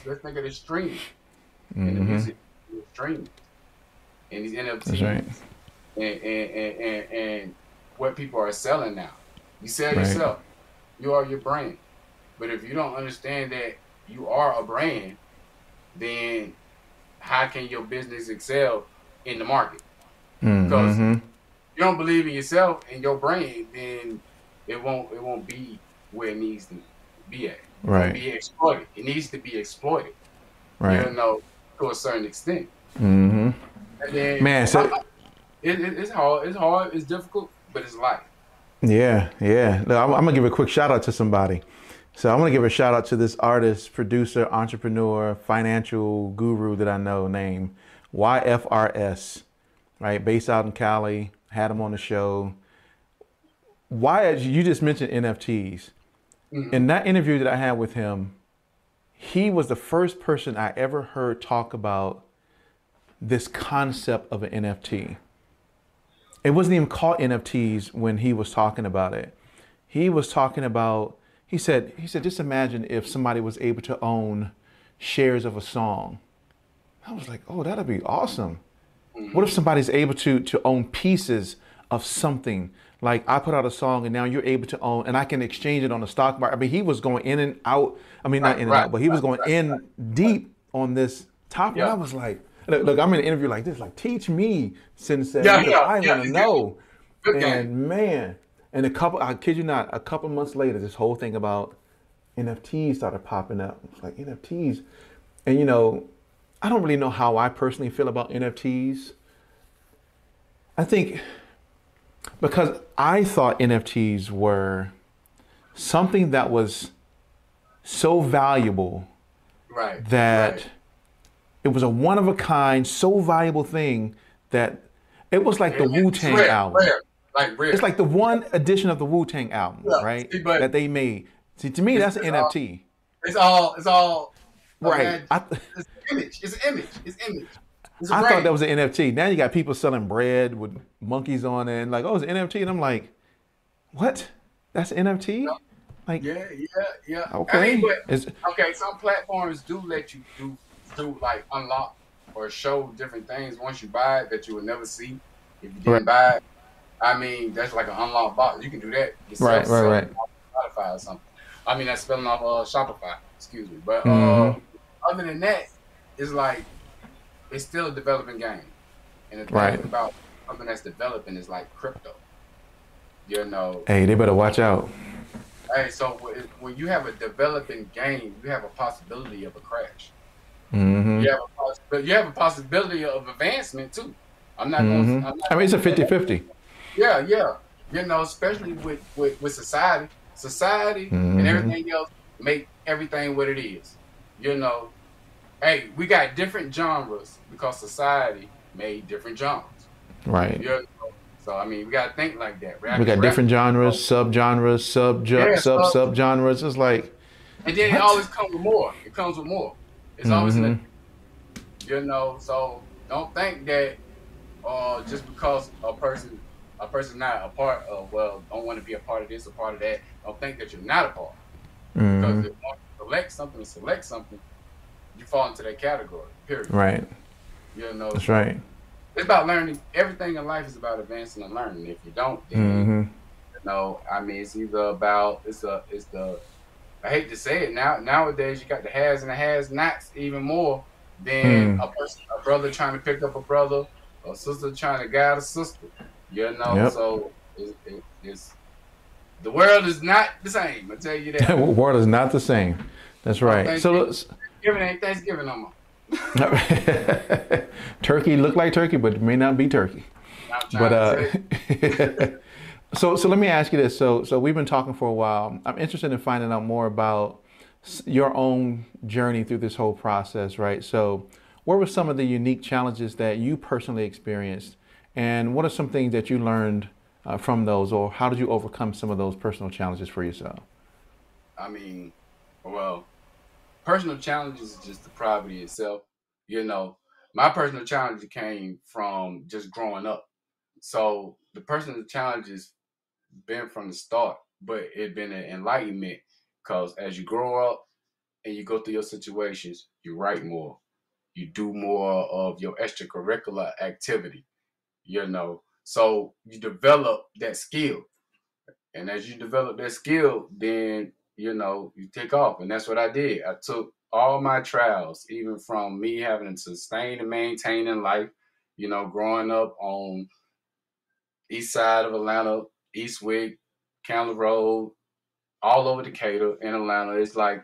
let's think of the streaming mm-hmm. and the music streaming and these NFTs that's right. and, and, and, and, and what people are selling now. You sell right. yourself. You are your brand. But if you don't understand that you are a brand, then how can your business excel in the market? Because mm-hmm. you don't believe in yourself and your brand, then it won't it won't be where it needs to be at. Right. Be exploited. It needs to be exploited. Right. You know, to a certain extent. Mm-hmm. Then, Man, so it, it, it's hard. It's hard. It's difficult, but it's life. Yeah, yeah. Look, I'm, I'm gonna give a quick shout out to somebody. So I'm gonna give a shout out to this artist, producer, entrepreneur, financial guru that I know named YFRS, right? Based out in Cali. Had him on the show why you just mentioned NFTs. Mm-hmm. In that interview that I had with him, he was the first person I ever heard talk about this concept of an NFT. It wasn't even called NFTs when he was talking about it. He was talking about he said he said just imagine if somebody was able to own shares of a song. I was like, "Oh, that'd be awesome." Mm-hmm. What if somebody's able to to own pieces of something like I put out a song and now you're able to own and I can exchange it on the stock market. I mean, he was going in and out. I mean, right, not in right, and out, but he was going right, in deep on this topic. Yeah. I was like, look, look, I'm in an interview like this, like teach me, Sensei. Yeah, yeah, I want to know. Good and game. man, and a couple, I kid you not, a couple months later, this whole thing about NFTs started popping up. It's like NFTs, and you know, I don't really know how I personally feel about NFTs. I think because I thought NFTs were something that was so valuable Right. that right. it was a one of a kind, so valuable thing that it was like the Wu Tang album. rare, like rare. It's like the one edition of the Wu Tang album, Yeah, right? see, that they made. See, to me, that's an NFT, it's all it's all right? I, It's image. It's an image. It's image. It's I brand. thought that was an NFT. Now you got people selling bread with monkeys on it, and like, oh, it's an NFT, and I'm like, what? That's NFT? Like, Yeah, yeah, yeah. I okay, mean, but okay, some platforms do let you do do like unlock or show different things once you buy it that you would never see if you didn't Right. buy it. I mean, that's like an unlocked box. You can do that yourself. Right, right, right. Spotify or something. I mean, that's spelling off uh, Shopify. Excuse me, but Mhm. uh, other than that, it's like it's still a developing game, and the thing Right. about something that's developing is like crypto. You know, hey, they better watch out. Hey, so when you have a developing game, you have a possibility of a crash. Mm-hmm. You have a poss- but you have a possibility of advancement too. I'm not hmm going. I'm not I mean, it's a gonna say that. 50-50. Yeah, yeah. You know, especially with with, with society, society Mhm. and everything else make everything what it is. You know, hey, we got different genres because society made different genres. Right. You know? So I mean, we gotta think like that. We got different genres, sub genres, sub Yeah, sub sub- genres. It's like, And then it always comes with more. It comes with more. It's always in Mhm. a, you know. So don't think that uh, just because a person a person's not a part of well, don't want to be a part of this or part of that. Don't think that you're not a part. mhm. Because if you select something, select something, you fall into that category. Period. right. You know. That's right. It's about learning. Everything in life is about advancing and learning. If you don't, then hmm you know, I mean, it's either about it's a it's the I hate to say it now. Nowadays, you got the has and the has nots even more than Hmm. a person, a brother trying to pick up a brother, or sister trying to guide a sister. You know, Yep. so it, it, it's the world is not the same. I tell you (laughs) that. The world is not the same. That's right. So let's- Thanksgiving ain't Thanksgiving no more. (laughs) turkey look like turkey, but it may not be turkey. But uh, (laughs) so so let me ask you this. So so we've been talking for a while. I'm interested in finding out more about your own journey through this whole process, right? So what were some of the unique challenges that you personally experienced, and what are some things that you learned uh, from those, or how did you overcome some of those personal challenges for yourself? I mean, well, personal challenges is just the poverty itself. You know, my personal challenge came from just growing up. So the personal challenges been from the start, but it been an enlightenment because as you grow up and you go through your situations, you write more, you do more of your extracurricular activity. You know, so you develop that skill, and as you develop that skill, then you know, you take off. And that's what I did. I took all my trials, even from me having to sustain and maintain in life, you know, growing up on east side of Atlanta, Eastwick, Candler Road, all over Decatur in Atlanta. It's like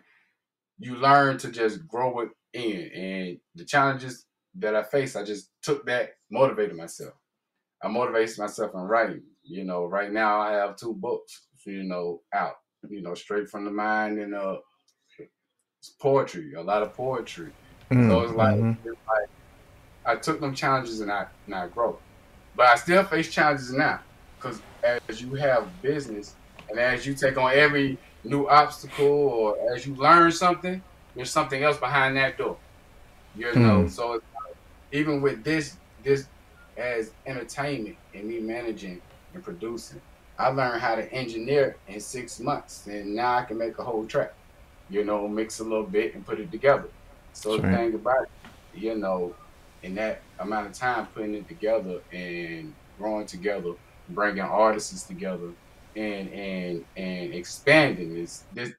you learn to just grow it in. And the challenges that I faced, I just took that, motivated myself. I motivated myself in writing. You know, right now I have two books, you know, out you know, straight from the mind and uh it's poetry, a lot of poetry. So it's like, Mhm. it's like I took them challenges and I and I grow. But I still face challenges now. Cause as you have business and as you take on every new obstacle or as you learn something, there's something else behind that door. You know, Hmm. so it's like, even with this this as entertainment and me managing and producing, I learned how to engineer in six months, and now I can make a whole track. You know, mix a little bit and put it together. So That's the thing about it, you know, in that amount of time putting it together and growing together, bringing artists together, and and and expanding this this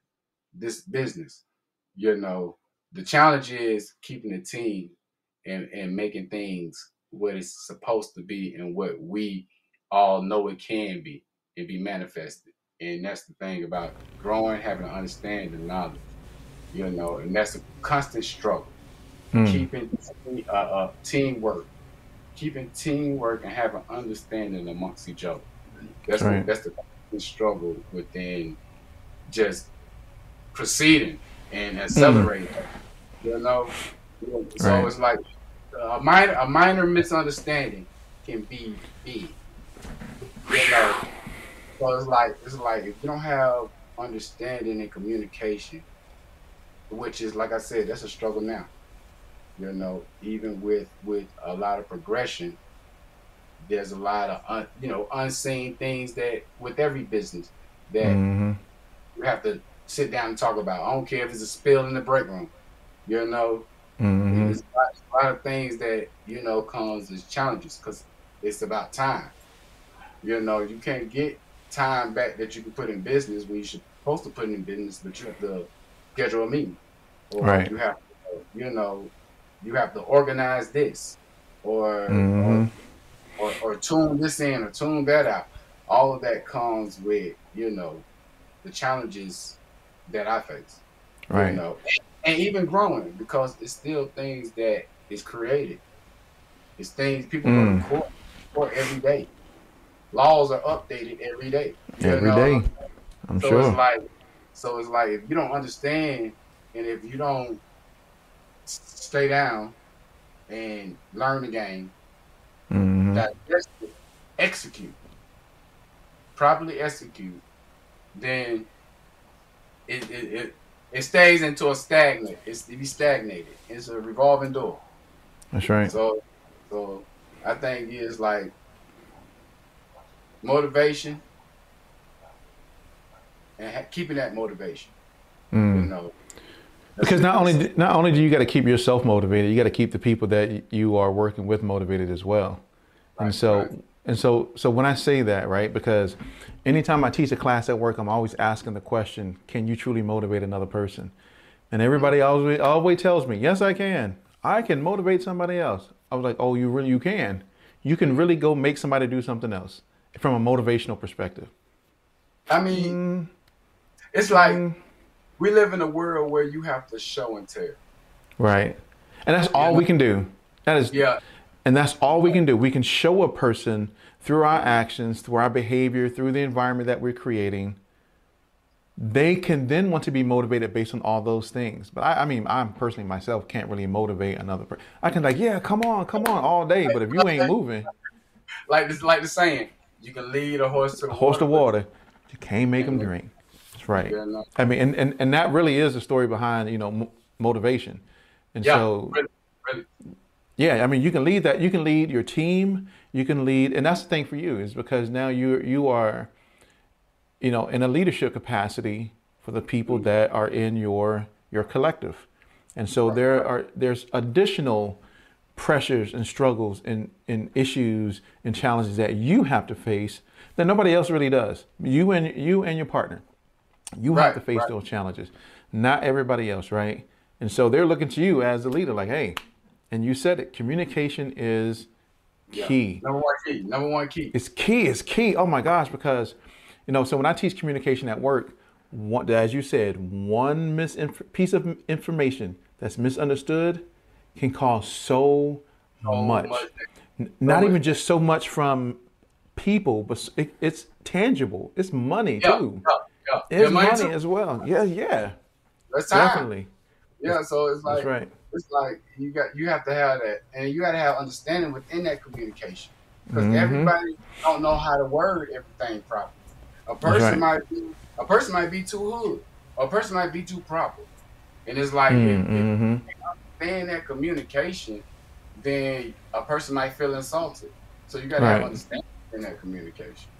this business. You know, the challenge is keeping the team and and making things what it's supposed to be and what we all know it can be and be manifested. And that's the thing about growing, having an understanding and knowledge. You know, and that's a constant struggle. Mm. Keeping uh, uh, teamwork, keeping teamwork and having understanding amongst each other. That's Right. the, that's the struggle within just proceeding and accelerating. You know, so Right. it's like a minor a minor misunderstanding can be big. You know, so it's like it's like if you don't have understanding and communication, which is like I said, that's a struggle now. You know, even with with a lot of progression, there's a lot of un, you know unseen things that with every business that hmm you have to sit down and talk about. I don't care if it's a spill in the break room. You know, hmm there's a lot, a lot of things that you know comes as challenges because it's about time. You know, you can't get time back that you can put in business when you should supposed to put in business, but you have to schedule a meeting, or Right. you have to, you know, you have to organize this, or, Mhm. or, or or tune this in or tune that out. All of that comes with you know the challenges that I face Right. you know, and even growing because it's still things that is created. It's things people go Mm. to court for every day. Laws are updated every day. Every know? day. I'm So sure. it's like, so it's like if you don't understand and if you don't stay down and learn the game, hmm digest it, execute, properly execute, then it it, it, it stays into a stagnant. It's it be stagnated. It's a revolving door. That's right. So so I think it's like motivation and ha- keeping that motivation. You Mm. know, Because not only not only do you got to keep yourself motivated, you got to keep the people that you are working with motivated as well. and so right. And so so when I say that, right? Because anytime I teach a class at work, I'm always asking the question, can you truly motivate another person? And everybody always always tells me, yes, I can. I can motivate somebody else. I was like, oh, you really you can. You can really go make somebody do something else from a motivational perspective. I mean, Mm, it's like mm. we live in a world where you have to show and tell. Right. And that's all we can do. That is Yeah, And that's all we can do. We can show a person through our actions, through our behavior, through the environment that we're creating. They can then want to be motivated based on all those things. But I, I mean, I'm personally myself can't really motivate another person. I can like, yeah, come on, come on, all day. But if you ain't moving, (laughs) like this, like the saying, you can lead a horse to the horse to water. water, you can't make them drink. That's right. I mean, and, and, and that really is the story behind, you know, mo- motivation. And Yeah, so really, really. Yeah, I mean, you can lead that. You can lead your team. You can lead, and that's the thing for you is because now you you are, you know, in a leadership capacity for the people mm-hmm. that are in your your collective, and so there are there's additional pressures and struggles and, and issues and challenges that you have to face that nobody else really does. You and you and your partner, you have to face right. those challenges, not everybody else, right? And so they're looking to you as the leader, like, hey, and you said it, communication is Yeah. key. Number one key. Number one key. It's key. It's key. Oh my gosh, because you know, so when I teach communication at work, one, as you said, one misinf- piece of information that's misunderstood can cause so So much. much. N- Not much. even just so much from people, but it, it's tangible. It's money Yeah, too. yeah, yeah. It's Yeah, mine money too. as well. Yeah, yeah, That's time. definitely. Yeah, so it's like That's right. It's like you got you have to have that, and you got to have understanding within that communication because Mhm. everybody don't know how to word everything properly. A right. person might be a person might be too hood, a person might be too proper, and it's like if, if Mm-hmm. that communication, then a person might feel insulted. So you got to Right. have understanding in that communication.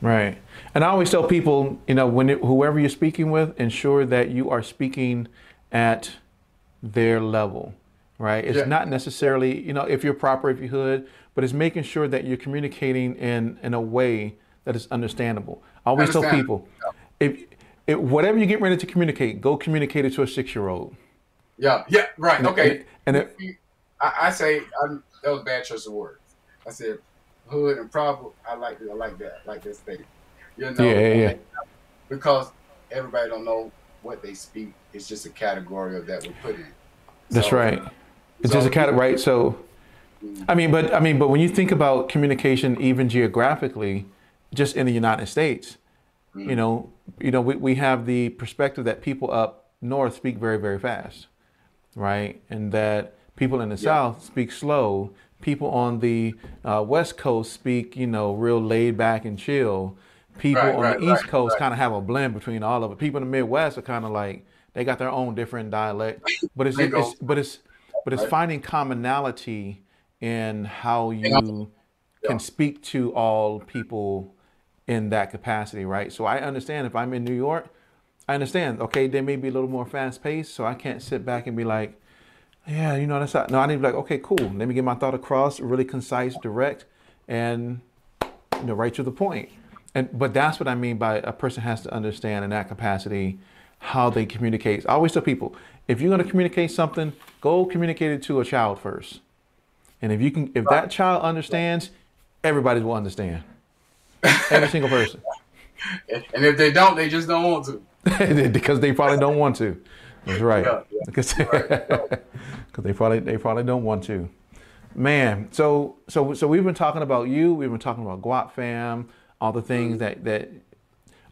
Right. And I always tell people, you know, when it, whoever you're speaking with, ensure that you are speaking at their level, right? It's Yeah. not necessarily, you know, if you're proper, if you hood, but it's making sure that you're communicating in in a way that is understandable. I always tell people, if, if whatever you get ready to communicate, go communicate it to a six year old. Yeah, yeah, right. And- Okay. And it, I, I say i that was a bad choice of words. I said hood and proper. I like I like that. I like that statement. You know, Yeah, yeah, yeah. because everybody don't know what they speak. It's just a category of that we put in. That's So- right. It's so just a category, right? So, I mean, but I mean, but when you think about communication, even geographically, just in the United States, mm-hmm. you know, you know, we, we have the perspective that people up north speak very, very fast, right? And that people in the yeah. south speak slow. People on the uh, west coast speak, you know, real laid back and chill. People right, on right, the east coast kind of have a blend between all of it. People in the Midwest are kind of like they got their own different dialect, but it's, it's but it's but it's finding commonality in how you can speak to all people in that capacity, right? So I understand if I'm in New York, I understand. Okay, they may be a little more fast paced, so I can't sit back and be like, yeah, you know that's not. No, I need to be like, okay, cool. Let me get my thought across, really concise, direct, and you know, right to the point. And but that's what I mean by a person has to understand in that capacity how they communicate. I always tell people, if you're going to communicate something, go communicate it to a child first. And if you can, if that child understands, everybody will understand. Every single person. (laughs) And if they don't, they just don't want to. (laughs) because they probably don't want to. That's right. Yeah, yeah. (laughs) Because right. they probably they probably don't want to. Man, so so so we've been talking about you. We've been talking about Guap Fam, all the things that that.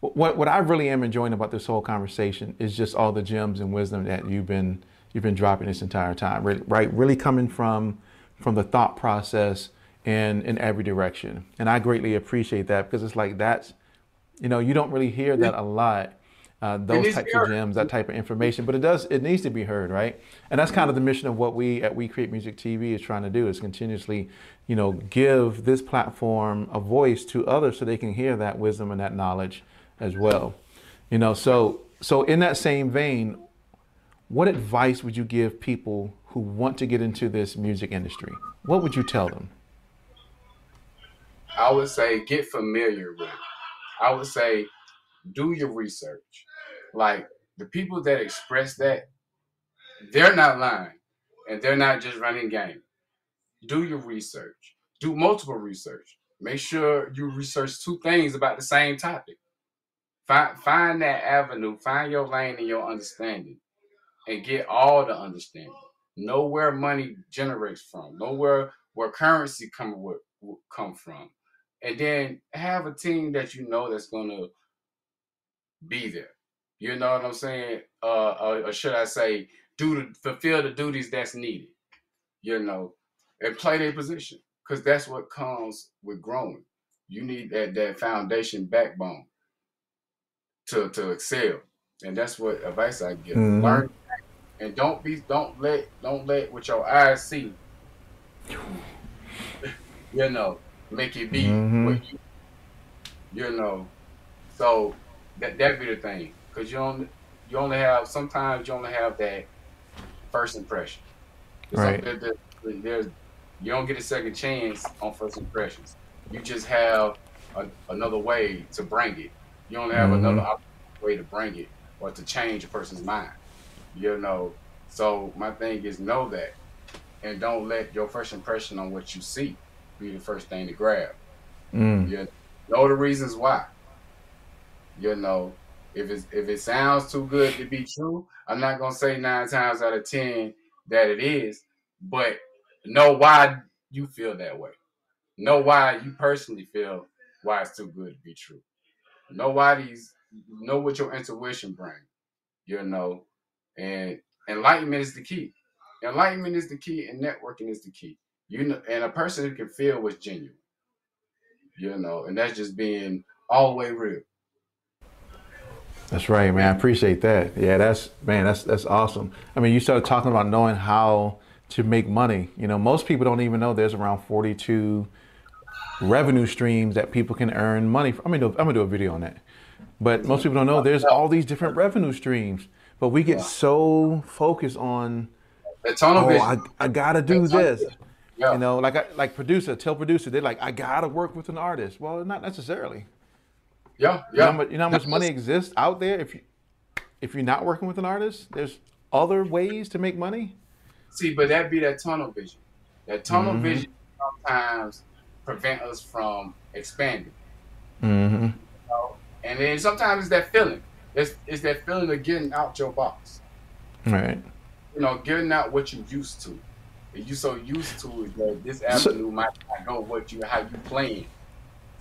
What what I really am enjoying about this whole conversation is just all the gems and wisdom that you've been you've been dropping this entire time. Right, really coming from from the thought process and in every direction. And I greatly appreciate that because it's like that's you know you don't really hear that a lot. Uh, those types of gems, that type of information, but it does it needs to be heard, right? And that's kind of the mission of what we at We Create Music TV is trying to do is continuously, you know, give this platform a voice to others so they can hear that wisdom and that knowledge as well. You know, so so in that same vein, what advice would you give people who want to get into this music industry? What would you tell them? I would say get familiar with it. I would say do your research. Like the people that express that, they're not lying and they're not just running game. Do your research. Do multiple research. Make sure you research two things about the same topic. Find find that avenue, find your lane and your understanding, and get all the understanding. Know where money generates from. Know where where currency come with, come from and then have a team that you know that's gonna be there. You know what I'm saying? Uh, or, or should I say, do the, fulfill the duties that's needed. You know, and play their position because that's what comes with growing. You need that that foundation backbone to to excel, and that's what advice I give. Mm-hmm. Learn and don't be don't let don't let what your eyes see. you know, make it be mm-hmm. what you, you know. So that that be the thing, cause you only you only have sometimes you only have that first impression. Right. There, there, there's you don't get a second chance on first impressions. You just have a, another way to bring it. You only have mm-hmm. another way to bring it or to change a person's mind. You know. So my thing is know that, and don't let your first impression on what you see be the first thing to grab. Mm. You know the reasons why. You know, if it if it sounds too good to be true, I'm not gonna say nine times out of ten that it is, but know why you feel that way. Know why you personally feel why it's too good to be true. Know why these know what your intuition brings. You know, and enlightenment is the key. Enlightenment is the key, and networking is the key. You know, and a person who can feel what's genuine. You know, and that's just being all the way real. That's right, man. I appreciate that. Yeah, that's man, that's that's awesome. I mean, you started talking about knowing how to make money. You know, most people don't even know there's around 42 revenue streams that people can earn money from. I'm gonna do, I'm gonna do a video on that. But most people don't know there's all these different revenue streams. But we get so focused on oh, I, I gotta do this. Yeah. You know, like I, like producer, tell producer, they're like, I gotta work with an artist. Well, not necessarily. Yeah, yeah. You know, how much, you know how much money exists out there if you if you're not working with an artist? There's other ways to make money. See, but that be that tunnel vision. That tunnel mm-hmm. vision sometimes prevent us from expanding. Mm-hmm. You know? And then sometimes it's that feeling. It's, it's that feeling of getting out your box. Right. You know, getting out what you used to you so used to it that this avenue so, might not go what you how you playing.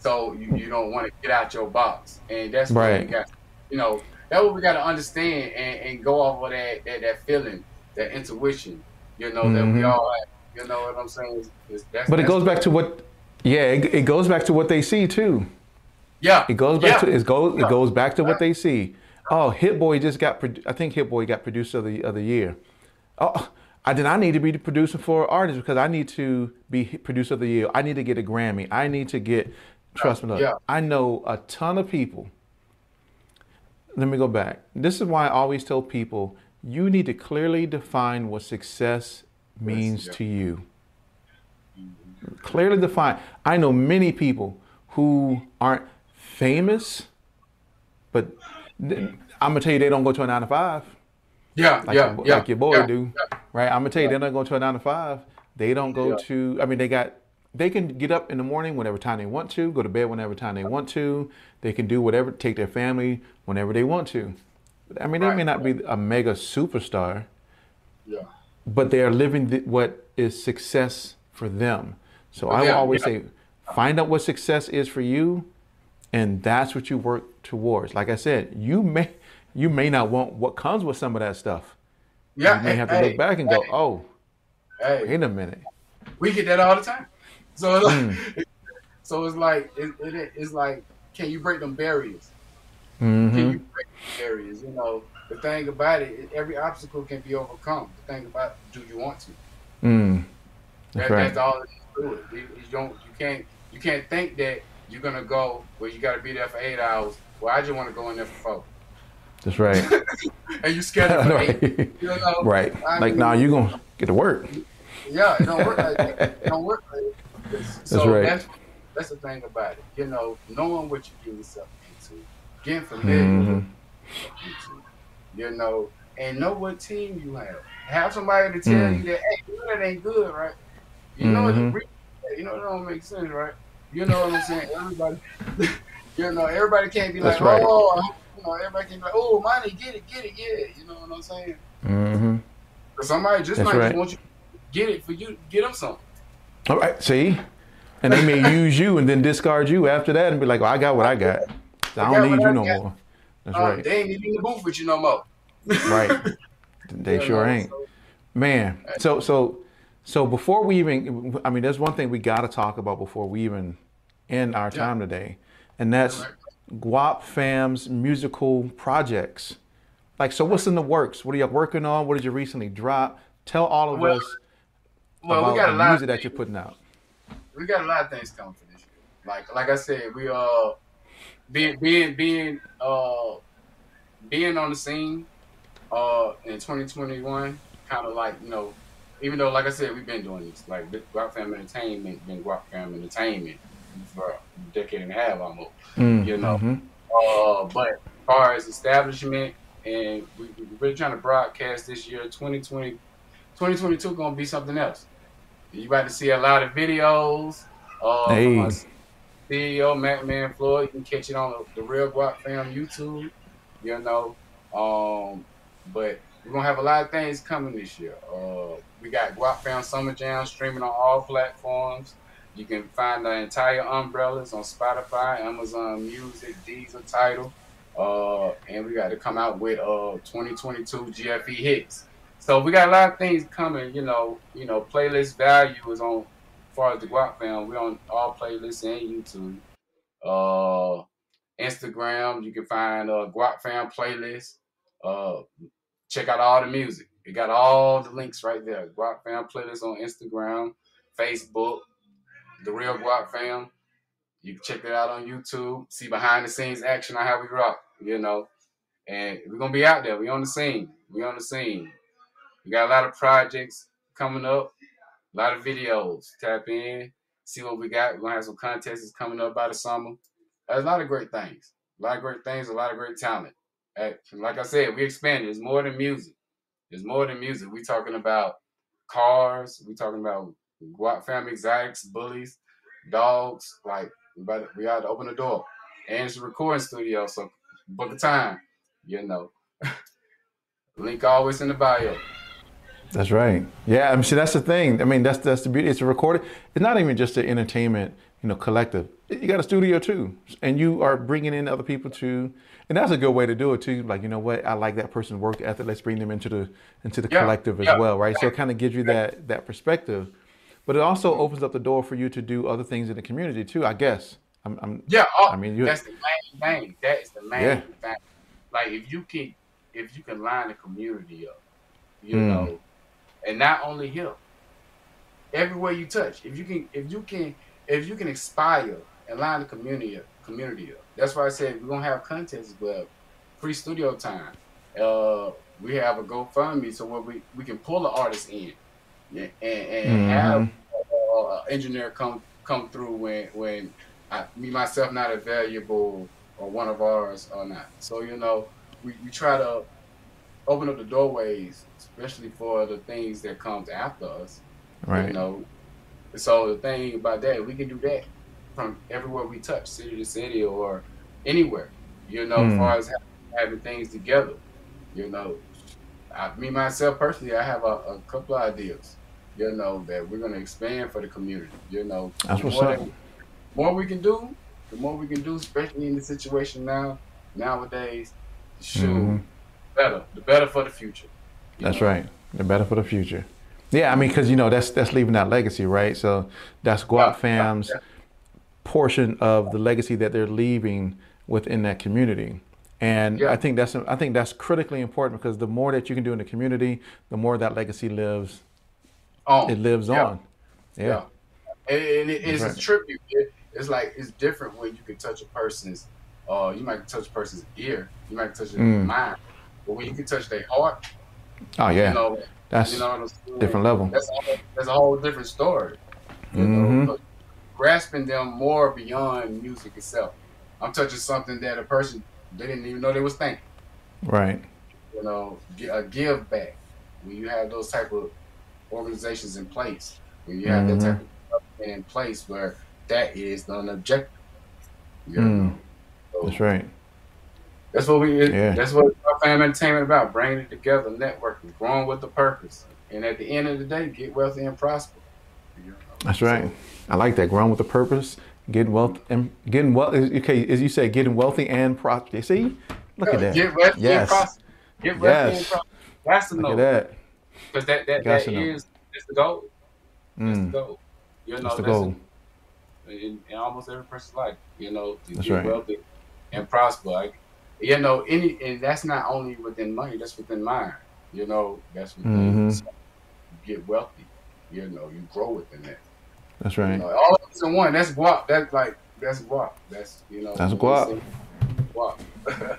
So you, you don't want to get out your box, and that's right. what we got. You know, that's what we got to understand and, and go off of that, that that feeling, that intuition. You know mm-hmm. that we mm-hmm. all have. You know what I'm saying? It's, that's, but it goes back to what, yeah, it, it, goes back to what they see too. Yeah, it goes back yeah. to it goes yeah. it goes back to what they see. Oh, Hit Boy just got. I think Hit Boy got producer of the of the year. Oh, I did. I need to be the producer for artists because I need to be producer of the year. I need to get a Grammy. I need to get. Trust me, yeah. I know a ton of people. Let me go back. This is why I always tell people you need to clearly define what success means yes, yeah. to you. Clearly define. I know many people who aren't famous, but mm. I'm gonna tell you they don't go to a nine to five. Yeah, like yeah, your, yeah, like your boy yeah, do, yeah. right? I'm gonna tell you they're not going to a nine to five. They don't go to. I mean, they got. They can get up in the morning whenever time they want to, go to bed whenever time they want to. They can do whatever, take their family whenever they want to. I mean, they right, may not be a mega superstar, yeah. but they are living the, what is success for them. So I will always say, find out what success is for you, and that's what you work towards. Like I said, you may you may not want what comes with some of that stuff. Yeah, you may have to hey, look back and hey, go, "Oh, hey, wait a minute." We get that all the time. So, it's like, mm. (laughs) so it's like it, it, it's like, can you break them barriers? Mm-hmm. Can you break barriers? You know, the thing about it, every obstacle can be overcome. The thing about, do you want to? Mm. That's, that, right. that's all it is to it. You, you don't, you can't, you can't think that you're gonna go where you got to be there for eight hours. Well, I just want to go in there for four. That's right. (laughs) and you scared (laughs) right. Eight, you know? Right. I like, now nah, you gonna get to work. Yeah, it don't work like that. It don't work like that. So that's right. That's, that's the thing about it. You know, knowing what you get yourself into, getting familiar mm-hmm. with into, you know, and know what team you have. Have somebody to tell mm. you that, hey, that ain't good, right? You know mm-hmm. it's you know it don't make sense, right? You know what I'm saying? Everybody, (laughs) you know, everybody can't be That's like, right. oh, you know, everybody can be like, oh, money, get it, get it, yeah. You know what I'm saying? Mm-hmm. Somebody just might right. just want you get it for you, get them something. All right, see? And they may use you and then discard you after that and be like, well, I got what I got. I don't need you no got. more. That's um, right. They ain't even in the booth with you no more. right. (laughs) They yeah, sure ain't. So, Man, so so so before we even I mean there's one thing we got to talk about before we even end our time yeah. today. And that's Guap Fam's musical projects. Like, so what's in the works? What are you working on? What did you recently drop? Tell all of well, us well, we got a lot of music that you're putting out. We got a lot of things coming for this year. Like, like I said, we uh being being being uh being on the scene uh in 2021, kind of like you know, even though like I said, we've been doing this like Guap Fam Entertainment, been Guap Fam Entertainment for a decade and a half almost. Mm, you know, mm-hmm. uh, but as far as establishment, and we, are really trying to broadcast this year, 2020, 2022 gonna be something else. You about to see a lot of videos. Uh, hey. CEO Matt Man Floyd. You can catch it on the, Real Guap Fam YouTube. You know, um, but we're gonna have a lot of things coming this year. Uh, we got Guap Fam Summer Jam streaming on all platforms. You can find the entire umbrellas on Spotify, Amazon Music, Deezer, Tidal, Uh, and we got to come out with uh 2022 GFE hits. So we got a lot of things coming. You know, you know, playlist value is on. As far as the Guap Fam, we're on all playlists and YouTube. Uh, Instagram, you can find uh Guap Fam playlist. Uh, check out all the music. We got all the links right there. Guap Fam playlist on Instagram, Facebook, the real Guap fam. You can check that out on YouTube. See behind the scenes action on how we rock, you know. And we're gonna be out there. We on the scene. We on the scene. We got a lot of projects coming up, a lot of videos. Tap in, see what we got. We're gonna have some contests coming up by the summer. There's a lot of great things. A lot of great things, a lot of great talent. Like I said, we expanded. It's more than music. It's more than music. We're talking about cars. We're talking about family exotics, bullies, dogs. Like we about to, we got to open the door, and it's a recording studio, so book a time. You know, (laughs) link always in the bio. That's right. Yeah, I mean, see, that's the thing. I mean, that's that's the beauty. It's a recorded. It's not even just an entertainment you know, collective. You got a studio too, and you are bringing in other people too, and that's a good way to do it too. Like, you know what, I like that person's work ethic. Let's bring them into the into the Yeah, collective as yeah. well, right? So it kind of gives you that that perspective, but it also opens up the door for you to do other things in the community too. I guess. I'm, I'm Yeah, oh, I mean, you- that's the main thing. That is the main Yeah. thing. Like if you can, if you can line the community up, you Mm. know, and not only here, everywhere you touch, if you can, if you can, if you can inspire and line the community up, community up. That's why I said we're gonna have contests, but free studio time. Uh, we have a GoFundMe so where we, we can pull the artist in, and, and Mhm. have uh, an engineer come come through when when I, me myself not available or one of ours or not. So you know, we, we try to open up the doorways, especially for the things that comes after us. right. You know, so the thing about that, we can do that from everywhere we touch, city to city or anywhere. You know, Mm. as far as having, having things together. You know, I, me myself personally, I have a, a couple of ideas. You know that we're gonna expand for the community. You know, That's what's more up. that- more we can do, the more we can do, especially in the situation now nowadays. Shoot, Mhm. Better, the better for the future. That's know? right. The better for the future. Yeah, I mean, because you know that's that's leaving that legacy, right? So that's Guap Fam's yeah. portion of the legacy that they're leaving within that community. And Yeah. I think that's I think that's critically important because the more that you can do in the community, the more that legacy lives. Oh, It lives yeah. on. Yeah. Yeah. And, and it, it's That's a tribute. It, it's like it's different when you can touch a person's. Uh, you might touch a person's ear. You might touch their Mm. mind. But when you can touch their heart, Oh yeah. you know, that's you know what I'm saying? different level. That's a, that's a whole different story. You Mhm. know, grasping them more beyond music itself. I'm touching something that a person they didn't even know they was thinking. right. You know, a give back. When you have those type of organizations in place, when you have Mhm. that type of government in place where that is an objective. You Mm. So That's right. That's what we. Yeah. That's what Guap Family Entertainment about: bringing it together, networking, growing with the purpose, and at the end of the day, get wealthy and prosper. You know? That's right. I like that. Growing with a purpose, getting wealth and getting well. Okay, as you say, getting wealthy and prosperous. See, look at that. Get wealthy Yes. and prosper. Get wealthy and Yes. prosper. That's the Look note. that. Because that that, that is that's the goal. That's the Mm, goal. You know, that's the that's goal. in, in almost every person's life. You know, to That's get right. wealthy and prosper. Like, you know, any and that's not only within money. That's within mind. You know, that's within Mhm. you get wealthy. You know, you grow within that. That's You right. know, all of it's in one. That's guap. That's like that's guap. That's you know. That's guap. Guap. (laughs)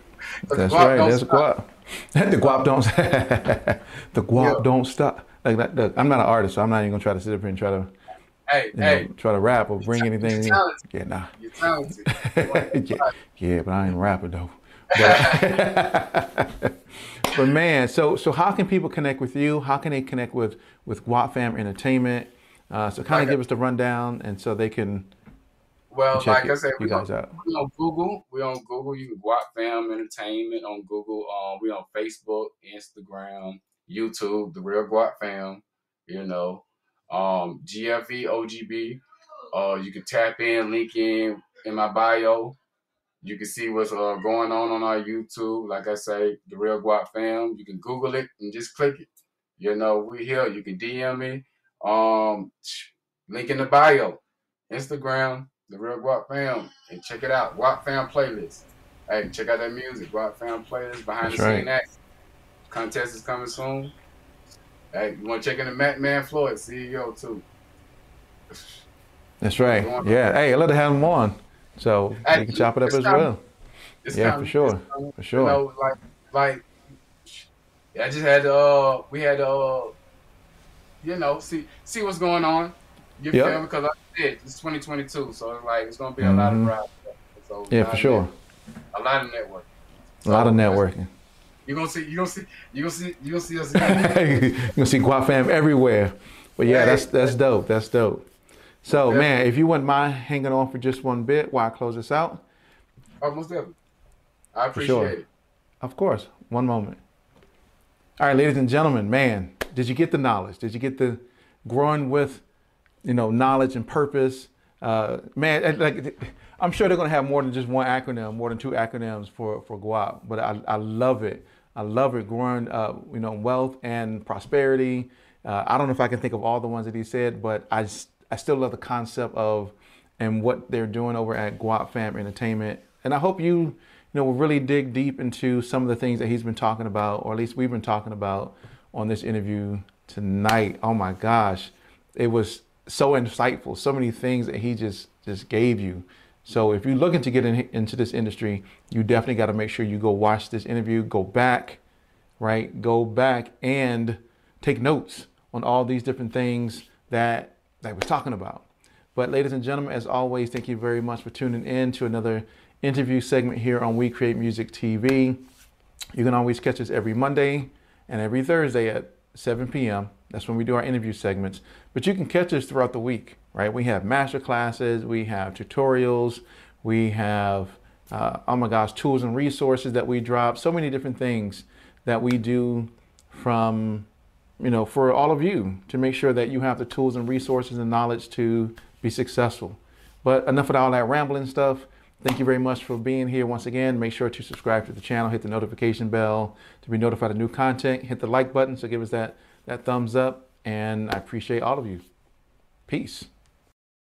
That's guap right. That's stop. guap. (laughs) the guap don't. (laughs) the guap Yeah. don't stop. Like that. Look, I'm not an artist, so I'm not even gonna try to sit up here and try to, Hey, you know, hey, try to rap or bring anything. you're in. talented. Yeah, nah. You're talented. yeah, yeah, but I ain't rapper though. But, (laughs) but man, so so how can people connect with you? How can they connect with with Guap Fam Entertainment? Uh, so kind Like of a- give us the rundown, and so they can Well, check like I said, we guys on, out. we on Google. We on Google. You can Guap Fam Entertainment on Google. Um, we on Facebook, Instagram, YouTube, the Real Guap Fam. You know, um, GFE OGB. Uh, you can tap in, link in in my bio. You can see what's uh, going on on our YouTube. Like I say, the Real Guap Fam. You can Google it and just click it. You know, we here. You can DM me. Um, link in the bio. Instagram, the Real Guap Fam, and check it out. Guap Fam playlist. Hey, check out that music. Guap Fam playlist behind That's the scene right. Contest is coming soon. Hey, you want to check in the Matt Man Floyd CEO too. That's right. Yeah. Hey, I'd love to have them on, so Hey, we can chop it up as well. Yeah, coming. for sure. For You sure. know, like, like, I just had to, uh, we had to, uh, you know, see see what's going on. You Yep. feel me? Because like I said, it's 2022, so it's like it's gonna be a lot of Mhm. rides. So Yeah, for sure. A lot of networking. A lot of networking. You're gonna see, You're gonna see, You're gonna see, You're gonna see us. again. (laughs) you can see Guap Fam everywhere. But yeah, Hey. that's that's dope. That's dope. So Yeah. man, if you wouldn't mind hanging on for just one bit while I close this out, Almost definitely. I appreciate sure. it. of course, one moment. All right, ladies and gentlemen, man, did you get the knowledge? Did you get the growing with, you know, knowledge and purpose? Uh, man, like I'm sure they're gonna have more than just one acronym, more than two acronyms for for Guap. But I, I love it. I love it. Growing, uh, you know, wealth and prosperity. Uh, I don't know if I can think of all the ones that he said, but I I still love the concept of and what they're doing over at Guap Fam Entertainment. And I hope you, you know, really dig deep into some of the things that he's been talking about, or at least we've been talking about on this interview tonight. Oh my gosh, it was so insightful. So many things that he just just gave you. So if you're looking to get in, into this industry, you definitely got to make sure you go watch this interview, go back, right? Go back and take notes on all these different things that that we're talking about. But ladies and gentlemen, as always, thank you very much for tuning in to another interview segment here on We Create Music TV. You can always catch us every Monday and every Thursday at 7 p.m. That's when we do our interview segments. But you can catch us throughout the week, right? We have master classes, we have tutorials, we have, uh, oh my gosh, tools and resources that we drop, so many different things that we do from, you know, for all of you to make sure that you have the tools and resources and knowledge to be successful. But enough of all that rambling stuff. Thank you very much for being here once again. Make sure to subscribe to the channel, hit the notification bell to be notified of new content, hit the like button, so give us that, that thumbs up, and I appreciate all of you. Peace.